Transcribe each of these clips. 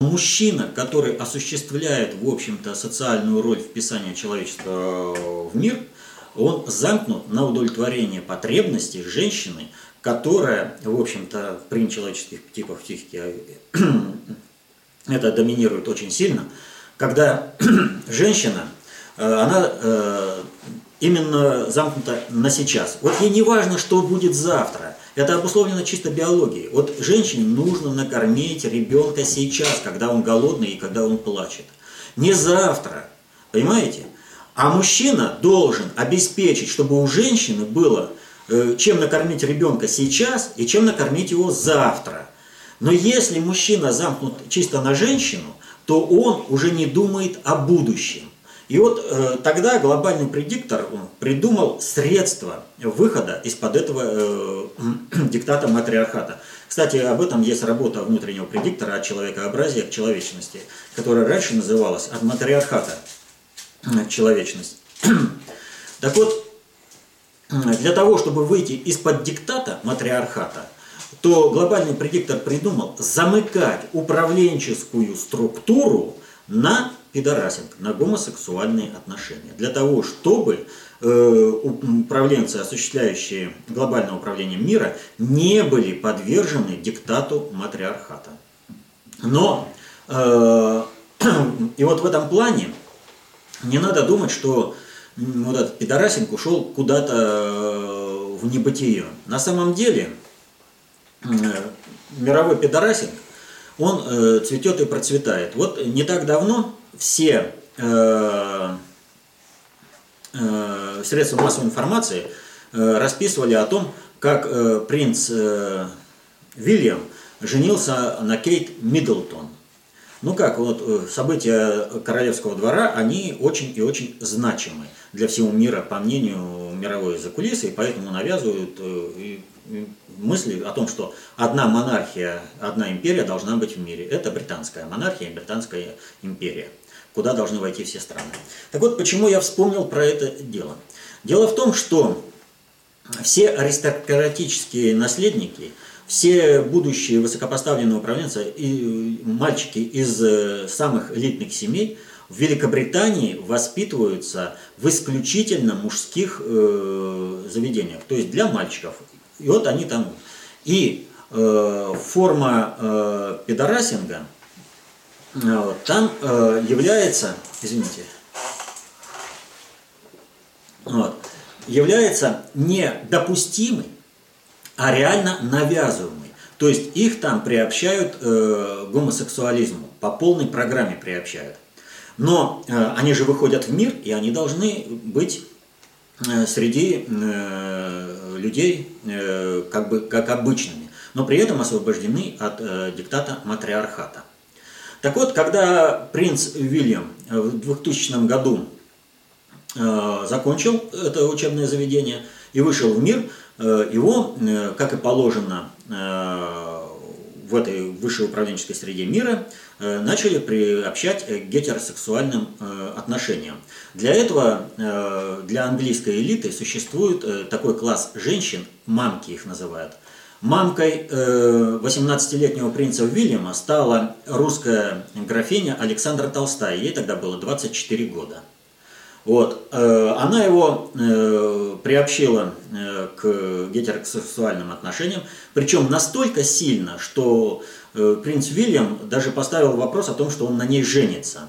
мужчина, который осуществляет, в общем-то, социальную роль вписания человечества в мир, он замкнут на удовлетворение потребностей женщины, которая, в общем-то, при человеческих типах психики это доминирует очень сильно, когда женщина, э, она э, именно замкнута на сейчас. Вот ей не важно, что будет завтра. Это обусловлено чисто биологией. Вот женщине нужно накормить ребенка сейчас, когда он голодный и когда он плачет. Не завтра. Понимаете? А мужчина должен обеспечить, чтобы у женщины было э, чем накормить ребенка сейчас и чем накормить его завтра. Но если мужчина замкнут чисто на женщину, то он уже не думает о будущем. И вот э, тогда глобальный предиктор придумал средства выхода из-под этого э, диктата матриархата. Кстати, об этом есть работа внутреннего предиктора от человекообразия к человечности, которая раньше называлась от матриархата к человечности. Так вот, для того, чтобы выйти из-под диктата матриархата, то глобальный предиктор придумал замыкать управленческую структуру на пидорасинг, на гомосексуальные отношения. Для того, чтобы э, управленцы, осуществляющие глобальное управление мира, не были подвержены диктату матриархата. Но, э, и вот в этом плане не надо думать, что вот этот пидорасинг ушел куда-то э, в небытие. На самом деле, э, мировой пидорасинг, он э, цветет и процветает. Вот не так давно все э, э, средства массовой информации э, расписывали о том, как э, принц э, Вильям женился на Кейт Миддлтон. Ну как, вот э, события королевского двора, они очень и очень значимы для всего мира, по мнению мировой закулисы, и поэтому навязывают э, мысли о том, что одна монархия, одна империя должна быть в мире. Это британская монархия и британская империя куда должны войти все страны. Так вот, почему я вспомнил про это дело. Дело в том, что все аристократические наследники, все будущие высокопоставленные управленцы и мальчики из э, самых элитных семей в Великобритании воспитываются в исключительно мужских э, заведениях, то есть для мальчиков. И вот они там. И э, форма э, педорасинга – вот, там э, является, извините, вот, является не допустимой, а реально навязываемой. То есть их там приобщают э, гомосексуализму, по полной программе приобщают. Но э, они же выходят в мир, и они должны быть э, среди э, людей э, как бы как обычными, но при этом освобождены от э, диктата матриархата. Так вот, когда принц Уильям в 2000 году э, закончил это учебное заведение и вышел в мир, э, его, э, как и положено в этой высшей управленческой среде мира, начали приобщать к гетеросексуальным отношениям. Для этого, для английской элиты существует такой класс женщин, мамки их называют – Мамкой 18-летнего э, принца Уильяма стала русская графиня Александра Толстая. Ей тогда было 24 года. Вот. Э, она его э, приобщила к гетеросексуальным отношениям, причем настолько сильно, что принц Уильям даже поставил вопрос о том, что он на ней женится.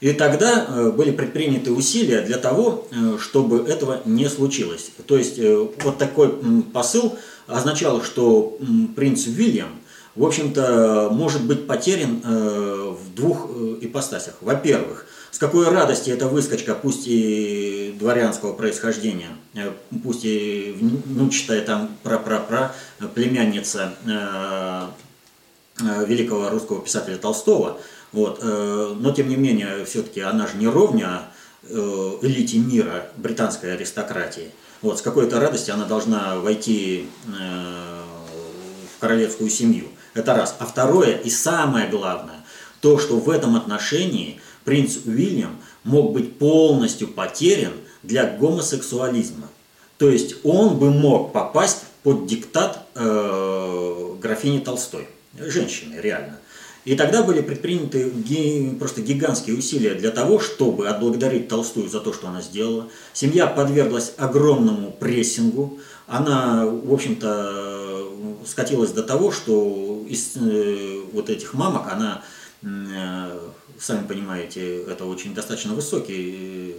И тогда были предприняты усилия для того, чтобы этого не случилось. То есть вот такой посыл означало, что принц Уильям, в общем-то, может быть потерян э, в двух э, ипостасях. Во-первых, с какой радости эта выскочка, пусть и дворянского происхождения, э, пусть и внучатая там пра-пра-пра племянница великого русского писателя Толстого, вот, но тем не менее, все-таки она же не ровня элите мира британской аристократии. Вот, с какой-то радостью она должна войти э, в королевскую семью. Это раз. А второе и самое главное, то, что в этом отношении принц Уильям мог быть полностью потерян для гомосексуализма. То есть он бы мог попасть под диктат э, графини Толстой, женщины, реально. И тогда были предприняты просто гигантские усилия для того, чтобы отблагодарить Толстую за то, что она сделала. Семья подверглась огромному прессингу. Она, в общем-то, скатилась до того, что из э, вот этих мамок она, э, сами понимаете, это очень достаточно высокий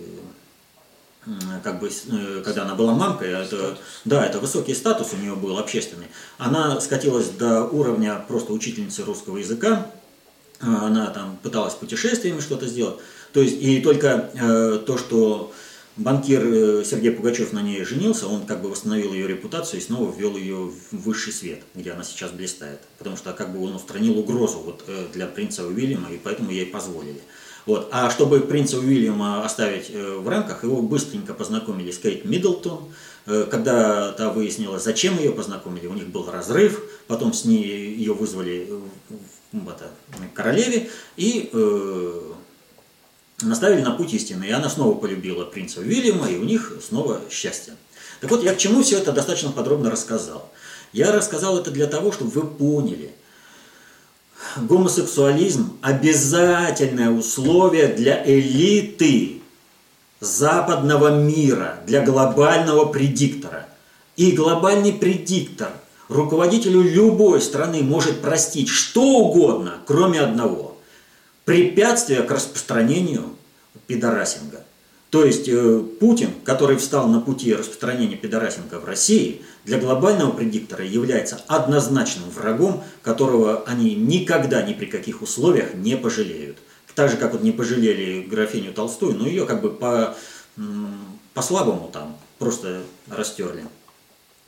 как бы, э, когда она была мамкой, это, да, это высокий статус у нее был общественный. Она скатилась до уровня просто учительницы русского языка, она там пыталась путешествиями что-то сделать. То есть, и только э, то, что банкир э, Сергей Пугачев на ней женился, он как бы восстановил ее репутацию и снова ввел ее в высший свет, где она сейчас блистает. Потому что как бы он устранил угрозу вот, э, для принца Уильяма, и поэтому ей позволили. Вот. А чтобы принца Уильяма оставить э, в рамках, его быстренько познакомили с Кейт Миддлтон. Э, когда та выяснила, зачем ее познакомили, у них был разрыв, потом с ней ее вызвали в это, королеве и э, наставили на путь истины. И она снова полюбила принца Уильяма, и у них снова счастье. Так вот, я к чему все это достаточно подробно рассказал. Я рассказал это для того, чтобы вы поняли, гомосексуализм – обязательное условие для элиты западного мира, для глобального предиктора. И глобальный предиктор руководителю любой страны может простить что угодно, кроме одного – препятствия к распространению пидорасинга. То есть э, Путин, который встал на пути распространения пидорасинга в России, для глобального предиктора является однозначным врагом, которого они никогда ни при каких условиях не пожалеют. Так же, как вот не пожалели графиню Толстую, но ее как бы по, по слабому там просто растерли.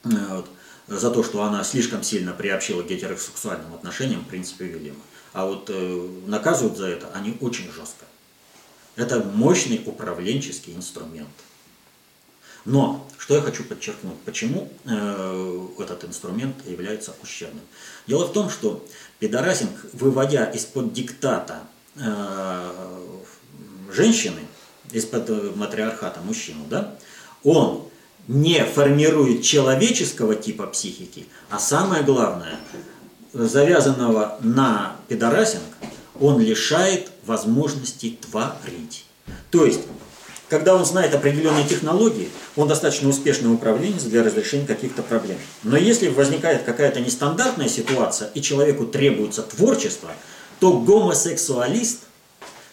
Вот. За то, что она слишком сильно приобщила к гетеросексуальным отношениям, в принципе, Вильяма. А вот э, наказывают за это они очень жестко. Это мощный управленческий инструмент. Но, что я хочу подчеркнуть, почему э, этот инструмент является ущербным. Дело в том, что пидорасинг, выводя из-под диктата э, женщины, из-под матриархата мужчину, да, он не формирует человеческого типа психики, а самое главное, завязанного на пидорасинг, он лишает возможности творить. То есть, когда он знает определенные технологии, он достаточно успешный управленец для разрешения каких-то проблем. Но если возникает какая-то нестандартная ситуация, и человеку требуется творчество, то гомосексуалист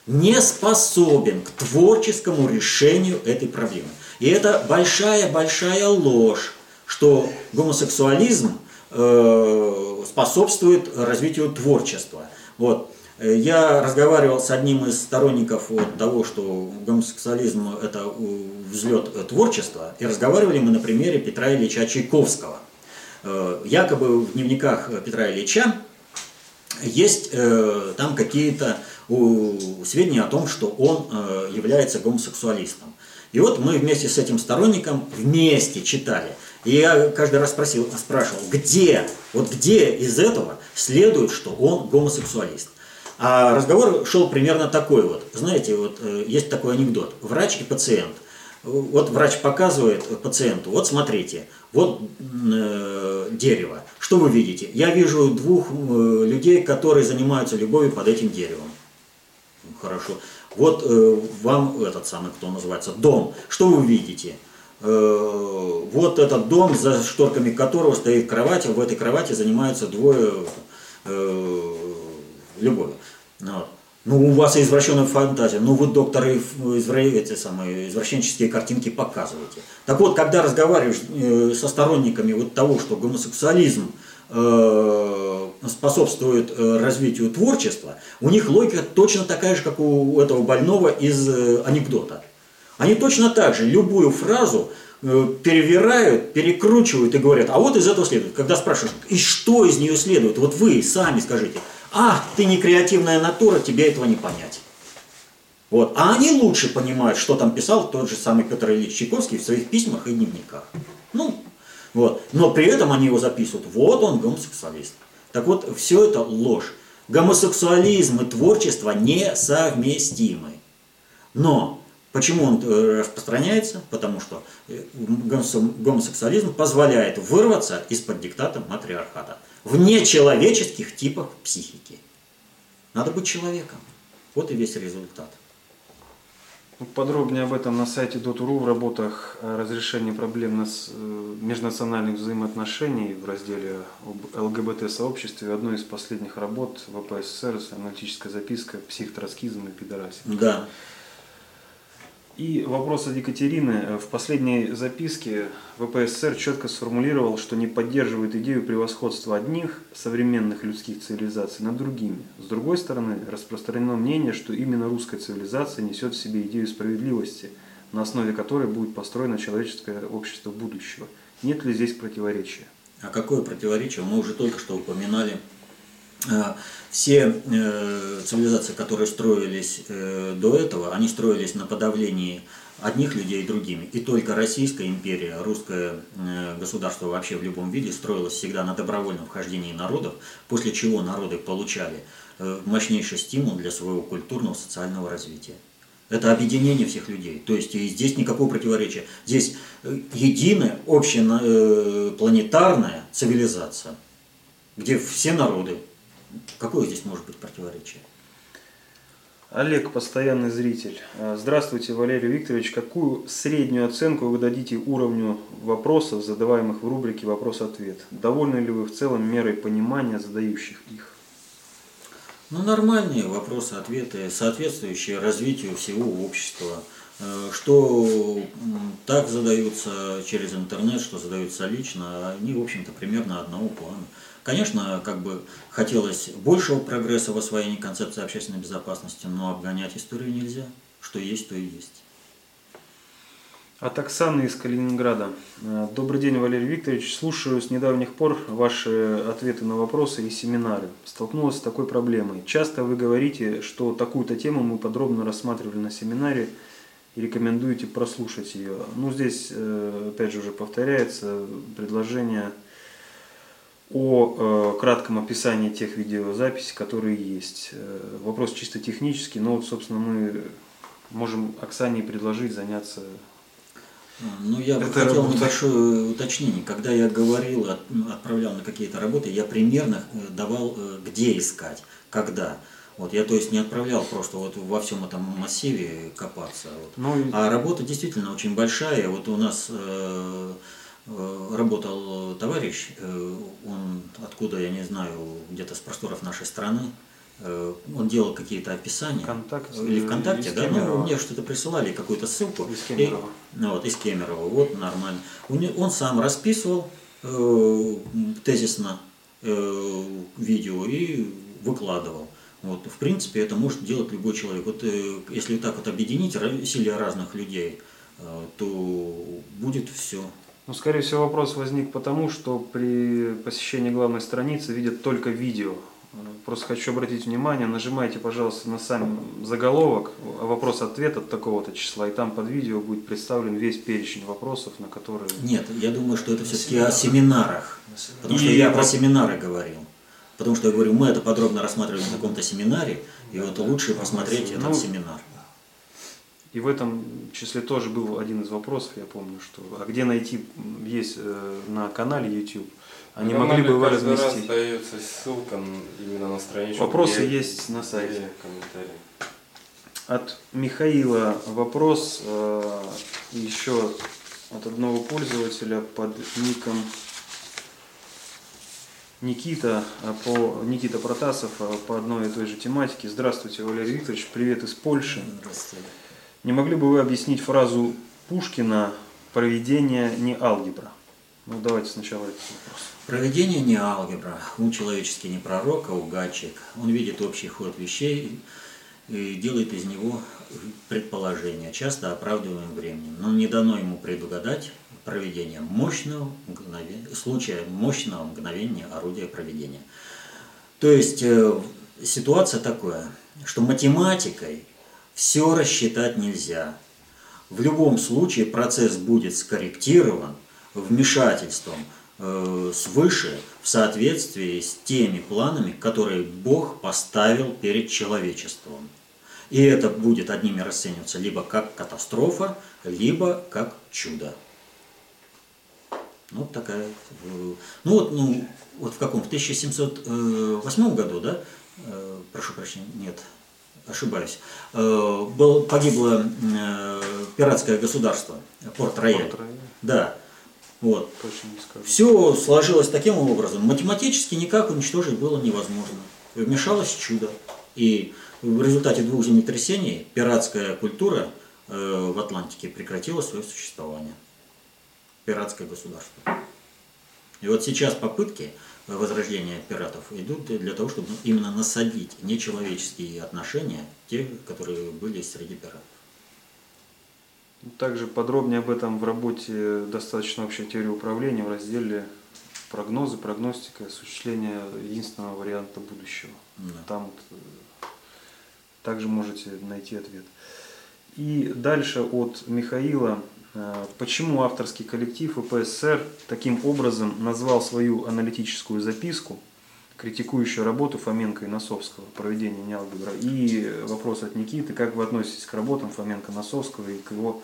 не способен к творческому решению этой проблемы. И это большая-большая ложь, что гомосексуализм способствует развитию творчества. Вот. Э, я разговаривал с одним из сторонников вот того, что гомосексуализм – это взлет творчества, и разговаривали мы на примере Петра Ильича Чайковского. Э, якобы в дневниках Петра Ильича есть э, там какие-то сведения о том, что он является гомосексуалистом. И вот мы вместе с этим сторонником вместе читали. И я каждый раз спросил, спрашивал, где, вот где из этого следует, что он гомосексуалист. А разговор шел примерно такой вот. Знаете, вот э, есть такой анекдот. Врач и пациент. Вот врач показывает пациенту, вот смотрите, вот э, дерево. Что вы видите? Я вижу двух э, людей, которые занимаются любовью под этим деревом. Хорошо. Вот э, вам этот самый, кто называется, дом. Что вы видите? Э, вот этот дом, за шторками которого стоит кровать, в этой кровати занимаются двое э, любовью. Вот. Ну, у вас извращенная фантазия, ну, вы, доктор, эти самые извращенческие картинки показываете. Так вот, когда разговариваешь э, со сторонниками вот того, что гомосексуализм способствует развитию творчества, у них логика точно такая же, как у этого больного из анекдота. Они точно так же любую фразу перевирают, перекручивают и говорят, а вот из этого следует. Когда спрашиваешь, и что из нее следует, вот вы сами скажите – а, ты не креативная натура, тебе этого не понять. Вот. А они лучше понимают, что там писал тот же самый Петр Ильич Чайковский в своих письмах и дневниках. Ну, вот. Но при этом они его записывают. Вот он гомосексуалист. Так вот, все это ложь. Гомосексуализм и творчество несовместимы. Но почему он э, распространяется? Потому что э, гомосексуализм позволяет вырваться из-под диктата матриархата в нечеловеческих типах психики. Надо быть человеком. Вот и весь результат. Ну, подробнее об этом на сайте Dot.ru в работах о разрешении проблем э, межнациональных взаимоотношений в разделе об ЛГБТ-сообществе. Одной из последних работ в СССР аналитическая записка «Психотроцкизм и пидорасия». Да. И вопрос от Екатерины. В последней записке ВПСР четко сформулировал, что не поддерживает идею превосходства одних современных людских цивилизаций над другими. С другой стороны, распространено мнение, что именно русская цивилизация несет в себе идею справедливости, на основе которой будет построено человеческое общество будущего. Нет ли здесь противоречия? А какое противоречие? Мы уже только что упоминали а, все э, цивилизации, которые строились э, до этого, они строились на подавлении одних людей другими. И только Российская империя, русское э, государство вообще в любом виде строилось всегда на добровольном вхождении народов, после чего народы получали мощнейший стимул для своего культурного социального развития. Это объединение всех людей. То есть и здесь никакого противоречия. Здесь единая, общепланетарная цивилизация, где все народы Какое здесь может быть противоречие? Олег, постоянный зритель. Э, здравствуйте, Валерий Викторович. Какую среднюю оценку вы дадите уровню вопросов, задаваемых в рубрике «Вопрос-ответ»? Довольны ли вы в целом мерой понимания задающих их? Ну, нормальные вопросы-ответы, соответствующие развитию всего общества. Э, что так задаются через интернет, что задаются лично, они, в общем-то, примерно одного плана. Конечно, как бы хотелось большего прогресса в освоении концепции общественной безопасности, но обгонять историю нельзя. Что есть, то и есть. От Оксаны из Калининграда. Добрый день, Валерий Викторович. Слушаю с недавних пор ваши ответы на вопросы и семинары. Столкнулась с такой проблемой. Часто вы говорите, что такую-то тему мы подробно рассматривали на семинаре и рекомендуете прослушать ее. Ну, здесь, э, опять же, уже повторяется предложение о э, кратком описании тех видеозаписей, которые есть. Э, вопрос чисто технический, но вот, собственно, мы можем Оксане предложить заняться ну, я бы Это хотел работа. небольшое уточнение. Когда я говорил, отправлял на какие-то работы, я примерно э, давал, где искать, когда. Вот я, то есть, не отправлял просто вот во всем этом массиве копаться. Вот. Ну, а работа действительно очень большая. Вот у нас э, Э, работал товарищ, э, он откуда, я не знаю, где-то с просторов нашей страны, э, он делал какие-то описания. Вконтакте, или ВКонтакте, да, ну, мне что-то присылали, какую-то ссылку. Из Кемерово. И, вот, из Кемерово, вот, нормально. Он сам расписывал э, тезисно э, видео и выкладывал. Вот, в принципе, это может делать любой человек. Вот э, если так вот объединить усилия разных людей, э, то будет все. Ну, скорее всего, вопрос возник потому, что при посещении главной страницы видят только видео. Просто хочу обратить внимание, нажимайте, пожалуйста, на сам заголовок, вопрос-ответ от такого-то числа, и там под видео будет представлен весь перечень вопросов, на которые... Нет, я думаю, что это все-таки о семинарах, потому и что я про семинары говорил. Потому что я говорю, мы это подробно рассматривали на каком-то семинаре, и вот лучше посмотреть этот ну, семинар. И в этом числе тоже был один из вопросов, я помню, что а где найти, есть э, на канале YouTube, они на могли бы вы разместить. Раз дается ссылка именно на страничку. Вопросы где, есть на сайте. Комментарии. От Михаила вопрос э, еще от одного пользователя под ником Никита, э, по, Никита Протасов э, по одной и той же тематике. Здравствуйте, Валерий Викторович, привет из Польши. Здравствуйте. Не могли бы вы объяснить фразу Пушкина «проведение не алгебра»? Ну, давайте сначала этот вопрос. Проведение не алгебра. Ум человеческий не пророк, а угадчик. Он видит общий ход вещей и делает из него предположения, часто оправдываемым временем. Но не дано ему предугадать проведение мощного мгновения, случая мощного мгновения орудия проведения. То есть э, ситуация такая, что математикой все рассчитать нельзя. В любом случае процесс будет скорректирован вмешательством э, свыше в соответствии с теми планами, которые Бог поставил перед человечеством. И это будет одними расцениваться либо как катастрофа, либо как чудо. Ну, вот такая. Э, ну вот, ну, вот в каком? В 1708 году, да, э, прошу прощения, нет, ошибаюсь, э, был, погибло э, пиратское государство, Порт-Рояль. Порт-Рояль. Да, вот. Точно не скажу. Все сложилось таким образом. Математически никак уничтожить было невозможно. Вмешалось чудо. И в результате двух землетрясений пиратская культура э, в Атлантике прекратила свое существование. Пиратское государство. И вот сейчас попытки возрождения пиратов идут для того, чтобы именно насадить нечеловеческие отношения, те, которые были среди пиратов. Также подробнее об этом в работе «Достаточно общая теория управления» в разделе «Прогнозы, прогностика, осуществление единственного варианта будущего». Да. Там вот, э, также можете найти ответ. И дальше от Михаила. Э, Почему авторский коллектив ИПСР таким образом назвал свою аналитическую записку, критикующую работу Фоменко и Носовского, проведение неалгебра? И вопрос от Никиты, как вы относитесь к работам Фоменко Носовского и к его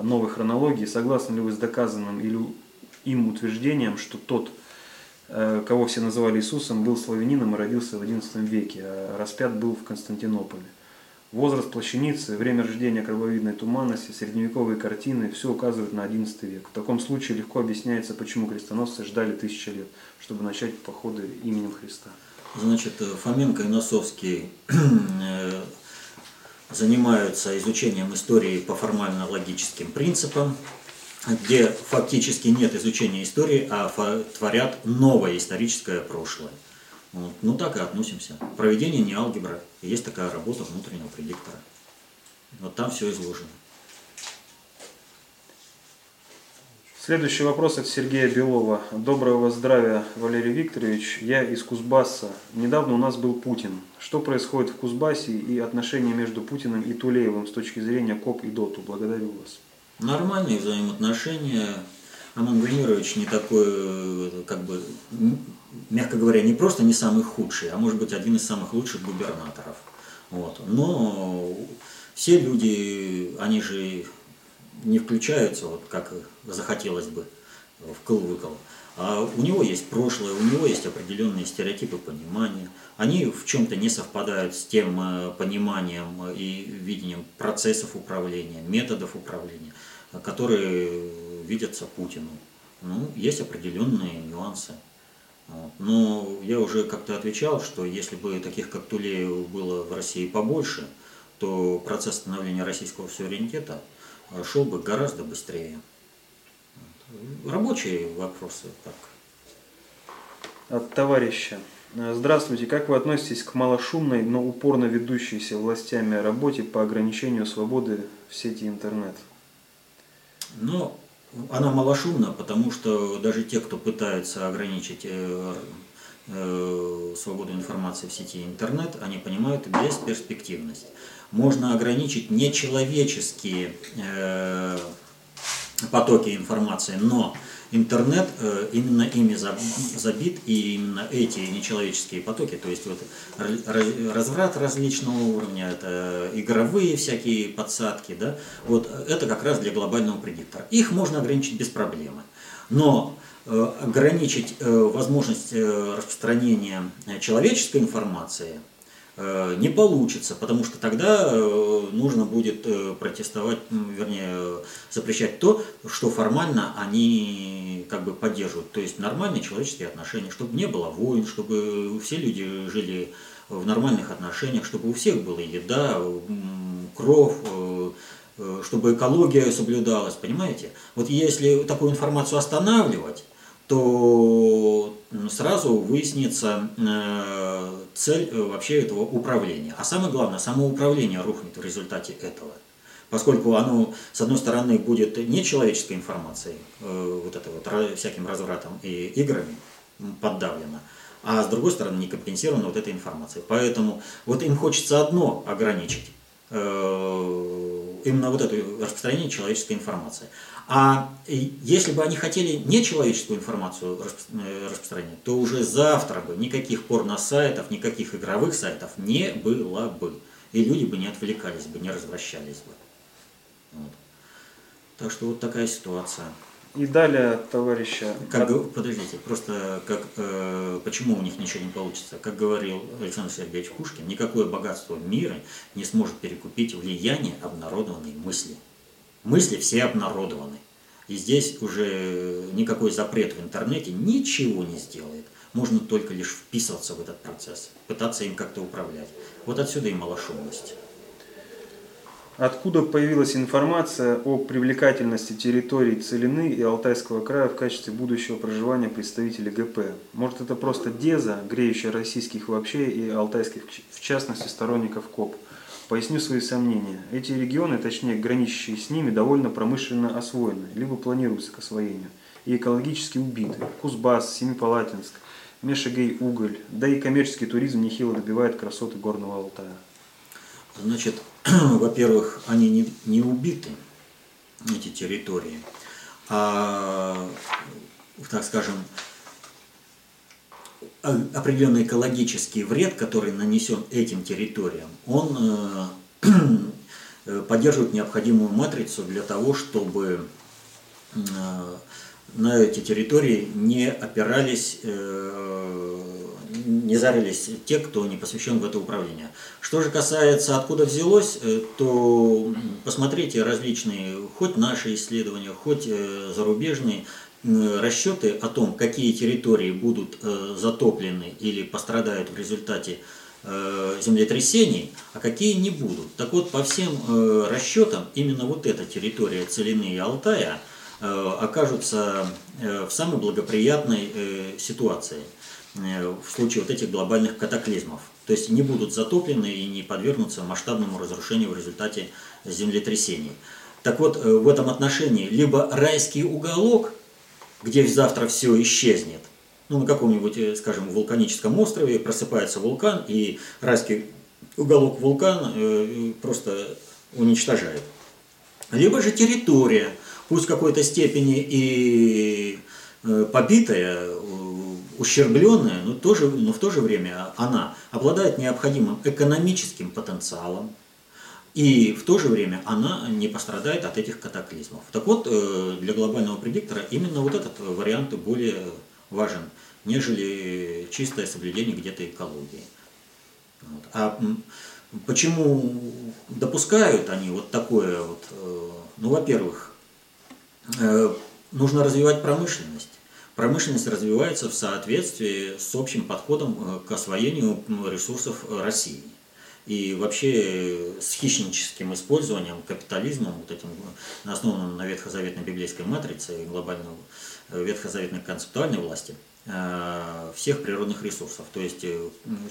новой хронологии? Согласны ли вы с доказанным или им утверждением, что тот, э, кого все называли Иисусом, был славянином и родился в XI веке, а распят был в Константинополе? Возраст плащаницы, время рождения крововидной туманности, средневековые картины – все указывает на XI век. В таком случае легко объясняется, почему крестоносцы ждали тысячи лет, чтобы начать походы именем Христа. Значит, э, Фоменко и Носовский э, занимаются изучением истории по формально-логическим принципам, где фактически нет изучения истории, а творят новое историческое прошлое. Вот. Ну так и относимся. Проведение не алгебра. И Есть такая работа внутреннего предиктора. Вот там все изложено. Следующий вопрос от Сергея Белова. Доброго здравия, Валерий Викторович. Я из Кузбасса. Недавно у нас был Путин. Что происходит в Кузбассе и отношения между Путиным и Тулеевым с точки зрения КОП и ДОТу? Благодарю вас. Нормальные взаимоотношения. Аман Владимирович не такой, э, как бы, мягко говоря, не просто не самый худший, а может быть один из самых лучших губернаторов. Вот. Но все люди, они же не включаются, вот как захотелось бы, в кыл-выкол. А у него есть прошлое, у него есть определенные стереотипы понимания. Они в чем-то не совпадают с тем э, пониманием и видением процессов управления, методов управления, которые видятся Путину. Ну, есть определенные нюансы. Но я уже как-то отвечал, что если бы таких как Тулеев было в России побольше, то процесс становления российского суверенитета э, шел бы гораздо быстрее. Рабочие вопросы так. От товарища. Здравствуйте. Как вы относитесь к малошумной, но упорно ведущейся властями работе по ограничению свободы в сети интернет? Но она малошумна, потому что даже те, кто пытается ограничить э, э, свободу информации в сети интернет, они понимают бесперспективность. Можно ограничить нечеловеческие э, потоки информации, но интернет э, именно ими заб- забит, и именно эти нечеловеческие потоки, то есть вот ра- разврат различного уровня, это игровые всякие подсадки, да, вот это как раз для глобального предиктора. Их можно ограничить без проблемы. Но э, ограничить э, возможность э, распространения э, человеческой информации э, не получится, потому что тогда э, нужно будет э, протестовать, вернее, э, запрещать то, что формально они как бы поддерживают. То есть нормальные человеческие отношения, чтобы не было войн, чтобы все люди жили в нормальных отношениях, чтобы у всех была еда, м, кров, э, э, чтобы экология соблюдалась, понимаете? Вот если такую информацию останавливать, то сразу выяснится э, цель э, вообще этого управления. А самое главное, само управление рухнет в результате этого. Поскольку оно, с одной стороны, будет нечеловеческой информацией, э, вот это вот всяким развратом и играми поддавлено, а с другой стороны не компенсировано вот этой информацией. Поэтому вот им хочется одно ограничить, именно вот это распространение человеческой информации. А и если бы они хотели нечеловеческую информацию э, распространять, то уже завтра бы никаких порно-сайтов, никаких игровых сайтов не было бы. И люди бы не отвлекались бы, не развращались бы. Вот. Так что вот такая ситуация. И далее товарища... Как. Подождите, просто как, э, почему у них ничего не получится? Как говорил Александр Сергеевич Пушкин, никакое богатство мира не сможет перекупить влияние обнародованной мысли. Мысли все обнародованы. И здесь уже никакой запрет в интернете ничего не сделает. Можно только лишь вписываться в этот процесс, пытаться им как-то управлять. Вот отсюда и малошумность. Откуда появилась информация о привлекательности территорий Целины и Алтайского края в качестве будущего проживания представителей ГП? Может это просто Деза, греющая российских вообще и алтайских, в частности, сторонников КОП? Поясню свои сомнения. Эти регионы, точнее граничащие с ними, довольно промышленно освоены, либо планируются к освоению, и экологически убиты. Кузбасс, Семипалатинск, Мешегей, Уголь, да и коммерческий туризм нехило добивает красоты горного Алтая. Значит, во-первых, они не, не убиты, эти территории, а, так скажем, определенный экологический вред, который нанесен этим территориям, он э, поддерживает необходимую матрицу для того, чтобы э, на эти территории не опирались э, не зарились те, кто не посвящен в это управление. Что же касается, откуда взялось, э, то посмотрите различные, хоть наши исследования, хоть э, зарубежные, расчеты о том, какие территории будут э, затоплены или пострадают в результате землетрясений, а какие не будут. Так вот, по всем расчетам, именно вот эта территория Целины и Алтая окажутся в самой благоприятной ситуации. Э, в случае вот этих глобальных катаклизмов. То есть не будут затоплены и не подвергнутся масштабному разрушению в результате землетрясений. Так вот, э, в этом отношении либо райский уголок, где завтра все исчезнет, ну, на каком-нибудь, э, скажем, вулканическом острове просыпается вулкан, и райский уголок вулкана просто уничтожает. Либо же территория, пусть в какой-то степени и побитая, ущербленная, но, тоже, но в то же время она обладает необходимым экономическим потенциалом, и в то же время она не пострадает от этих катаклизмов. Так вот, э, для глобального предиктора именно вот этот вариант более важен, нежели чистое соблюдение где-то экологии. Вот. А почему допускают они вот такое вот? Э, ну, во-первых, э, нужно развивать промышленность. Промышленность развивается в соответствии с общим подходом к освоению ресурсов России. И вообще с хищническим использованием, капитализмом, вот этим э, основанным на ветхозаветной библейской матрице и глобальной ветхозаветной концептуальной власти, всех природных ресурсов. То есть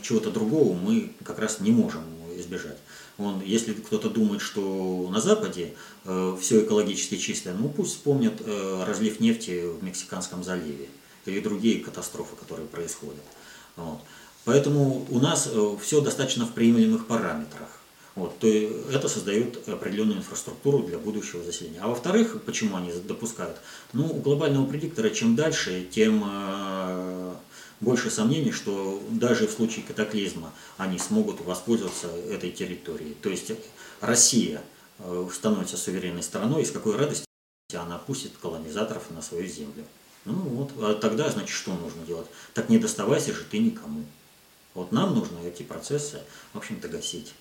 чего-то другого мы как раз не можем избежать. Он, если кто-то думает, что на Западе э, все экологически чистое, ну пусть вспомнят э, разлив нефти в Мексиканском заливе или другие катастрофы, которые происходят. Вот. Поэтому у нас э, все достаточно в приемлемых параметрах. Вот, то это создает определенную инфраструктуру для будущего заселения. А во-вторых, почему они допускают? Ну, у глобального предиктора чем дальше, тем э, больше сомнений, что даже в случае катаклизма они смогут воспользоваться этой территорией. То есть Россия э, становится суверенной страной, и с какой радостью она пустит колонизаторов на свою землю. Ну вот, а тогда, значит, что нужно делать? Так не доставайся же ты никому. Вот нам нужно эти процессы, в общем-то, гасить.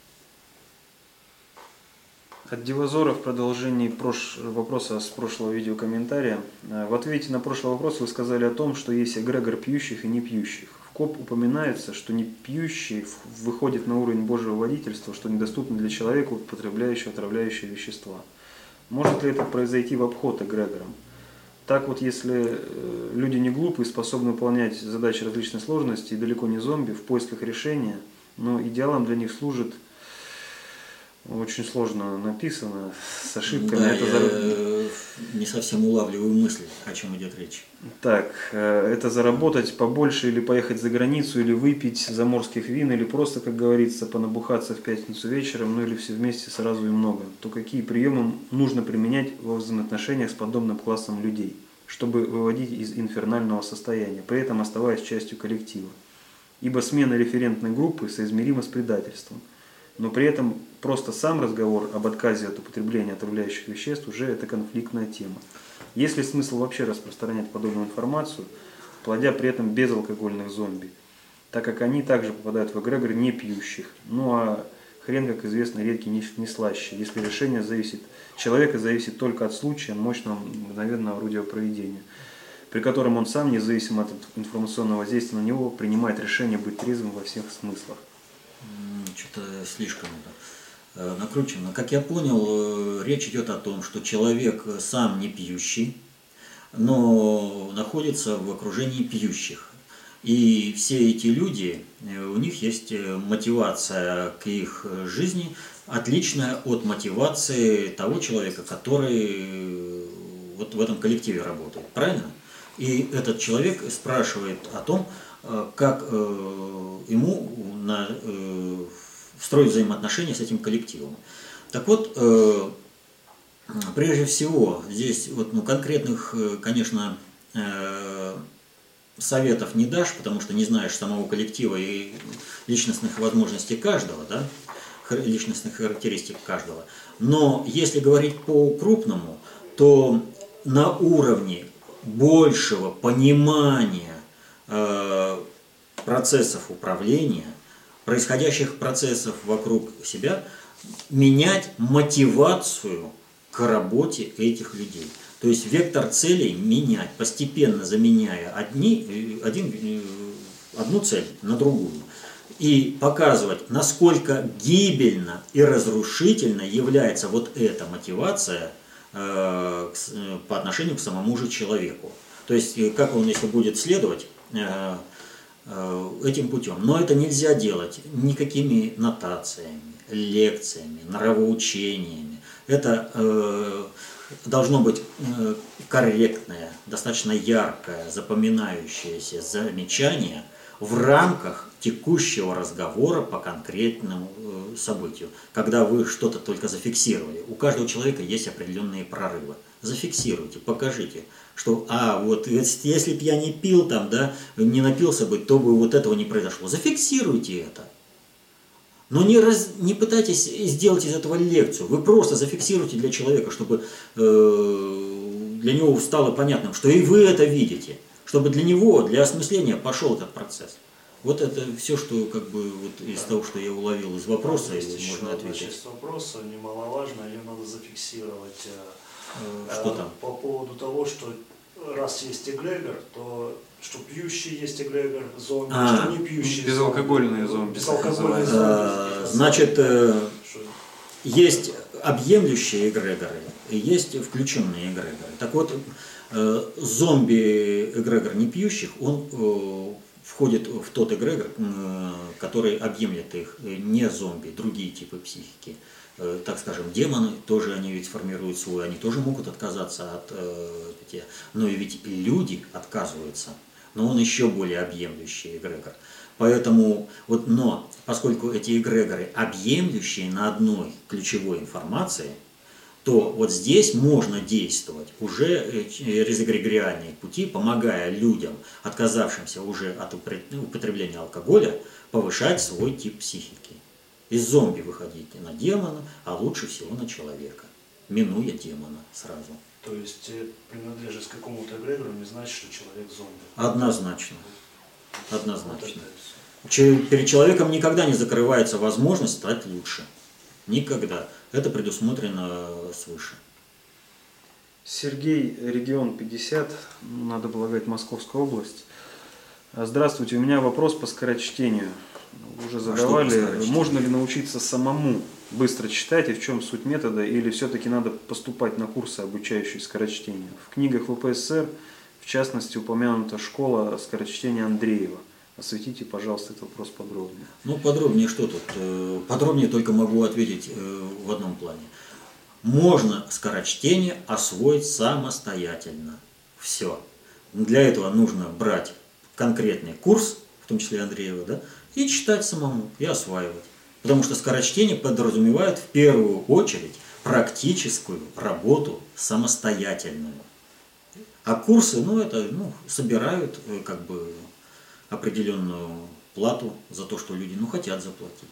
От Дивазора в продолжении прош... вопроса с прошлого видеокомментария. Э, в ответе на прошлый вопрос вы сказали о том, что есть эгрегор пьющих и не пьющих. В КОП упоминается, что не пьющий выходит на уровень Божьего водительства, что недоступно для человека, употребляющего отравляющие вещества. Может ли это произойти в обход эгрегором? Так вот, если э, люди не глупые, способны выполнять задачи различной сложности и далеко не зомби в поисках решения, но идеалом для них служит – очень сложно написано, с ошибками. Да, это я за... не совсем улавливаю мысли, о чем идет речь. Так, э, это заработать побольше или поехать за границу, или выпить заморских вин, или просто, как говорится, понабухаться в пятницу вечером, ну или все вместе сразу и много. То какие приемы нужно применять во взаимоотношениях с подобным классом людей, чтобы выводить из инфернального состояния, при этом оставаясь частью коллектива. Ибо смена референтной группы соизмерима с предательством – Но при этом просто сам разговор об отказе от употребления отравляющих веществ уже это конфликтная тема. Есть ли смысл вообще распространять подобную информацию, плодя при этом безалкогольных зомби, так как они также попадают в эгрегор не пьющих. Ну а хрен, как известно, редкий не, не слаще, если решение зависит, человека зависит только от случая мощного мгновенного орудия проведения, при котором он сам, независимо от информационного воздействия на него, принимает решение быть трезвым во всех смыслах. Что-то слишком это э, накручено. Как я понял, э, речь идет о том, что человек сам не пьющий, но находится в окружении пьющих. И все эти люди, э, у них есть мотивация к их жизни, отличная от мотивации того человека, который вот в этом коллективе работает. Правильно? И этот человек спрашивает о том, как ему на, строить взаимоотношения с этим коллективом. Так вот, э, прежде всего, здесь вот, ну, конкретных, э, конечно, э, советов не дашь, потому что не знаешь самого коллектива и личностных возможностей каждого, да, личностных характеристик каждого. Но если говорить по крупному, то на уровне большего понимания э, процессов управления – происходящих процессов вокруг себя, менять мотивацию к работе этих людей. То есть вектор целей менять, постепенно заменяя одни, э, один, э, одну цель на другую. И показывать, насколько гибельно и разрушительно является вот эта мотивация э, по отношению к самому же человеку. То есть, как он, если будет следовать Э, этим путем. Но это нельзя делать никакими нотациями, лекциями, нравоучениями. Это э, должно быть э, корректное, достаточно яркое, запоминающееся замечание в рамках текущего разговора по конкретному э, событию, когда вы что-то только зафиксировали. У каждого человека есть определенные прорывы. Зафиксируйте, покажите – что, а, вот, если бы я не пил там, да, не напился бы, то бы вот этого не произошло. Зафиксируйте это. Но не, раз, не пытайтесь сделать из этого лекцию. Вы просто зафиксируйте для человека, чтобы э, для него стало понятным, что и вы это видите. Чтобы для него, для осмысления пошел этот процесс. Вот это все, что как бы вот из да. того, что я уловил из вопроса, есть можно еще ответить. часть вопроса немаловажно, ее надо зафиксировать. Э, что там? По поводу того, что раз есть эгрегор, то что пьющий есть эгрегор зомби, а, что не пьющий безалкогольные зомби. Безалкогольные зомби. А, значит, э, есть объемлющие эгрегоры и есть включенные эгрегоры. Так вот, э, зомби-эгрегор не пьющих, он э, входит в тот эгрегор, э, который объемлет их, э, не зомби, другие типы психики. Э, так скажем, демоны, тоже они ведь формируют свой, они тоже могут отказаться от но и ведь люди отказываются, но он еще более объемлющий эгрегор. Поэтому, вот, но поскольку эти эгрегоры объемлющие на одной ключевой информации, то вот здесь можно действовать уже через эгрегориальные пути, помогая людям, отказавшимся уже от употребления алкоголя, повышать свой тип психики. Из зомби выходите на демона, а лучше всего на человека, минуя демона сразу. То есть э, принадлежность к какому-то эгрегору не значит, что человек зомби. Однозначно. Однозначно. Перед человеком никогда не закрывается возможность стать лучше. Никогда. Это предусмотрено свыше. Сергей, регион 50, надо полагать Московская область. Здравствуйте, у меня вопрос по скорочтению уже а задавали, а можно ли научиться самому быстро читать и в чем суть метода, или все-таки надо поступать на курсы, обучающие скорочтению. В книгах ВПСР, в частности, упомянута школа скорочтения Андреева. Осветите, пожалуйста, этот вопрос подробнее. Ну, подробнее что тут? Э, подробнее только могу ответить э, в одном плане. Можно скорочтение освоить самостоятельно. Все. Для этого нужно брать конкретный курс, в том числе Андреева, да, и читать самому, и осваивать. Потому что скорочтение подразумевает в первую очередь практическую работу самостоятельную. А курсы, ну, это, ну, собирают э, как бы определенную плату за то, что люди, ну, хотят заплатить.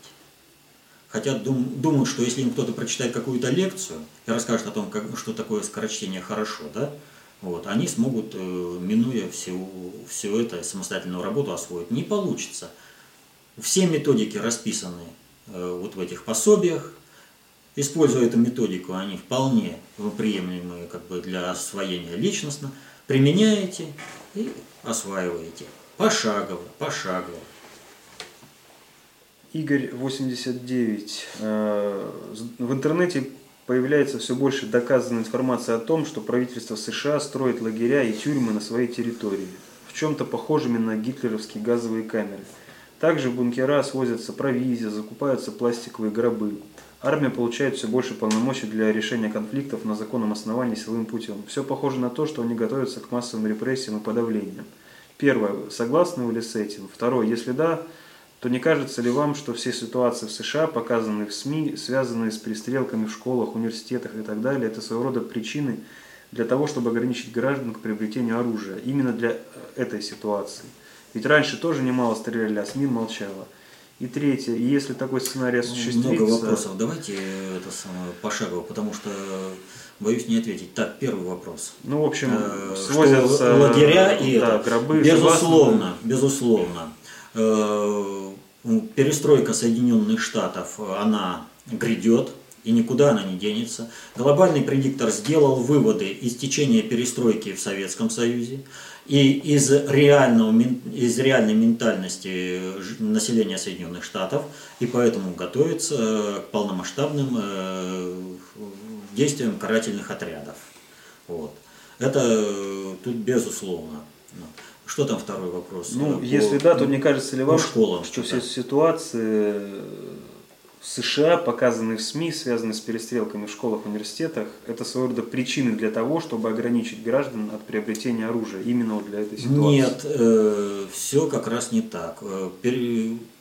хотят дум, думают, что если им кто-то прочитает какую-то лекцию и расскажет о том, как, что такое скорочтение хорошо, да, вот, они смогут, э, минуя все, все это, самостоятельную работу освоить. Не получится. Все методики расписаны э, вот в этих пособиях. Используя эту методику, они вполне приемлемые как бы, для освоения личностно. Применяете и осваиваете. Пошагово, пошагово. Игорь 89. Э, в интернете появляется все больше доказанной информации о том, что правительство США строит лагеря и тюрьмы на своей территории, в чем-то похожими на гитлеровские газовые камеры. Также в бункера свозятся провизия, закупаются пластиковые гробы. Армия получает все больше полномочий для решения конфликтов на законном основании силовым путем. Все похоже на то, что они готовятся к массовым репрессиям и подавлениям. Первое. Согласны вы ли с этим? Второе. Если да, то не кажется ли вам, что все ситуации в США, показанные в СМИ, связанные с перестрелками в школах, университетах и так далее, это своего рода причины для того, чтобы ограничить граждан к приобретению оружия, именно для э, этой ситуации? Ведь раньше тоже немало стреляли, а СМИ молчала. И третье, если такой сценарий осуществится... Много вопросов. Давайте это самое пошагово, потому что боюсь не ответить. Так, первый вопрос. Ну, в общем, э, свозятся лагеря и да, это, гробы. Безусловно, безусловно. Э, перестройка Соединенных Штатов, она грядет, и никуда она не денется. Глобальный предиктор сделал выводы из течения перестройки в Советском Союзе и из, реального, из реальной ментальности населения Соединенных Штатов, и поэтому готовится к полномасштабным э, действиям карательных отрядов. Вот. Это э, тут безусловно. Что там второй вопрос? Ну, по, если да, то не кажется ли вам, школам, что что все ситуации в США, показанные в СМИ, связанные с перестрелками в школах, университетах, это своего рода причины для того, чтобы ограничить граждан от приобретения оружия именно вот для этой ситуации? Нет, э, все как раз не так. Э,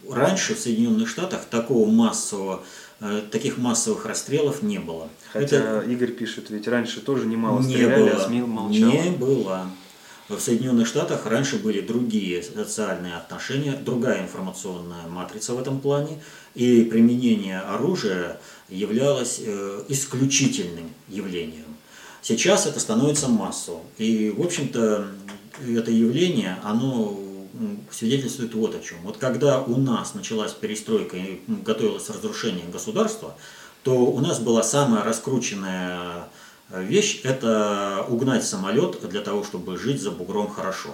раньше в Соединенных Штатах такого массового э, таких массовых расстрелов не было. Хотя это... Игорь пишет, ведь раньше тоже немало стреляли, не было, а СМИ молчало. Не было. В Соединенных Штатах раньше были другие социальные отношения, другая информационная матрица в этом плане, и применение оружия являлось э, исключительным явлением. Сейчас это становится массовым. И, в общем-то, это явление, оно свидетельствует вот о чем. Вот когда у нас началась перестройка и готовилось разрушение государства, то у нас была самая раскрученная вещь – это угнать самолет для того, чтобы жить за бугром хорошо.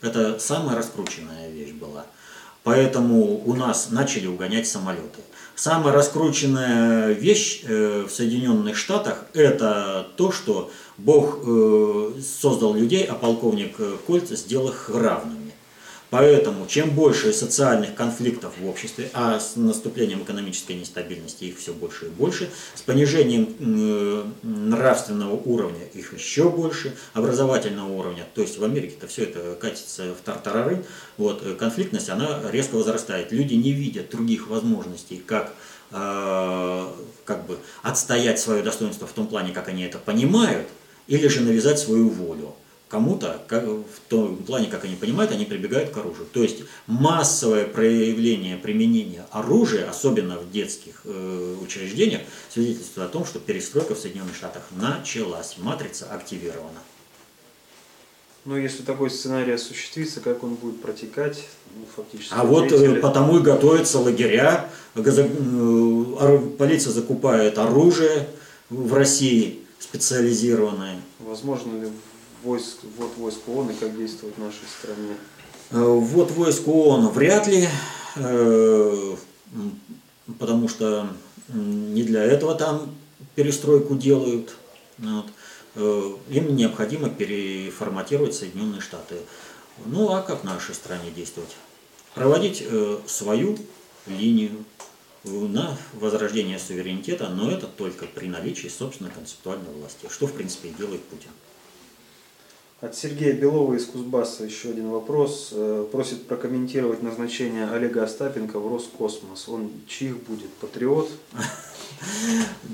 Это самая раскрученная вещь была. Поэтому у нас начали угонять самолеты. Самая раскрученная вещь э, в Соединенных Штатах – это то, что Бог э, создал людей, а полковник Кольц сделал их равными. Поэтому чем больше социальных конфликтов в обществе, а с наступлением экономической нестабильности их все больше и больше, с понижением э, нравственного уровня их еще больше, образовательного уровня, то есть в Америке-то все это катится в тартарары, вот, э, конфликтность, она резко возрастает. Люди не видят других возможностей, как э, как бы отстоять свое достоинство в том плане, как они это понимают, или же навязать свою волю кому-то, в том плане, как они понимают, они прибегают к оружию. То есть массовое проявление применения оружия, особенно в детских э, учреждениях, свидетельствует о том, что перестройка в Соединенных Штатах началась, матрица активирована. Ну, если такой сценарий осуществится, как он будет протекать, ну, фактически. А вот э, потому и готовятся лагеря, э, полиция закупает оружие в России специализированное. Возможно ли войск, вот войск ООН и как действует в нашей стране? Э, вот войск ООН вряд ли, э, потому что не для этого там перестройку делают. Вот. Э, им необходимо переформатировать Соединенные Штаты. Ну а как в нашей стране действовать? Проводить свою линию на возрождение суверенитета, но это только при наличии собственной концептуальной власти, что в принципе и делает Путин. От Сергея Белова из Кузбасса еще один вопрос. Э, просит прокомментировать назначение Олега Остапенко в Роскосмос. Он чьих будет? Патриот?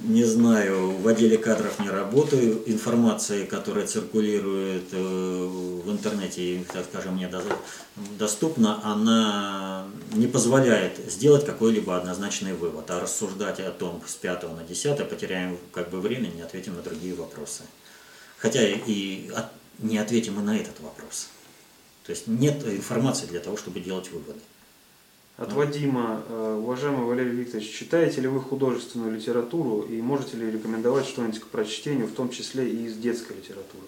Не знаю, в отделе кадров не работаю. Информация, которая циркулирует э, в интернете, так скажем, мне доступна, она не позволяет сделать какой-либо однозначный вывод. А рассуждать о том с 5 на 10 потеряем как бы время, не ответим на другие вопросы. Хотя и не ответим и на этот вопрос. То есть нет информации для того, чтобы делать выводы. От Вадима. Э, уважаемый Валерий Викторович, читаете ли вы художественную литературу и можете ли рекомендовать что-нибудь к прочтению, в том числе и из детской литературы?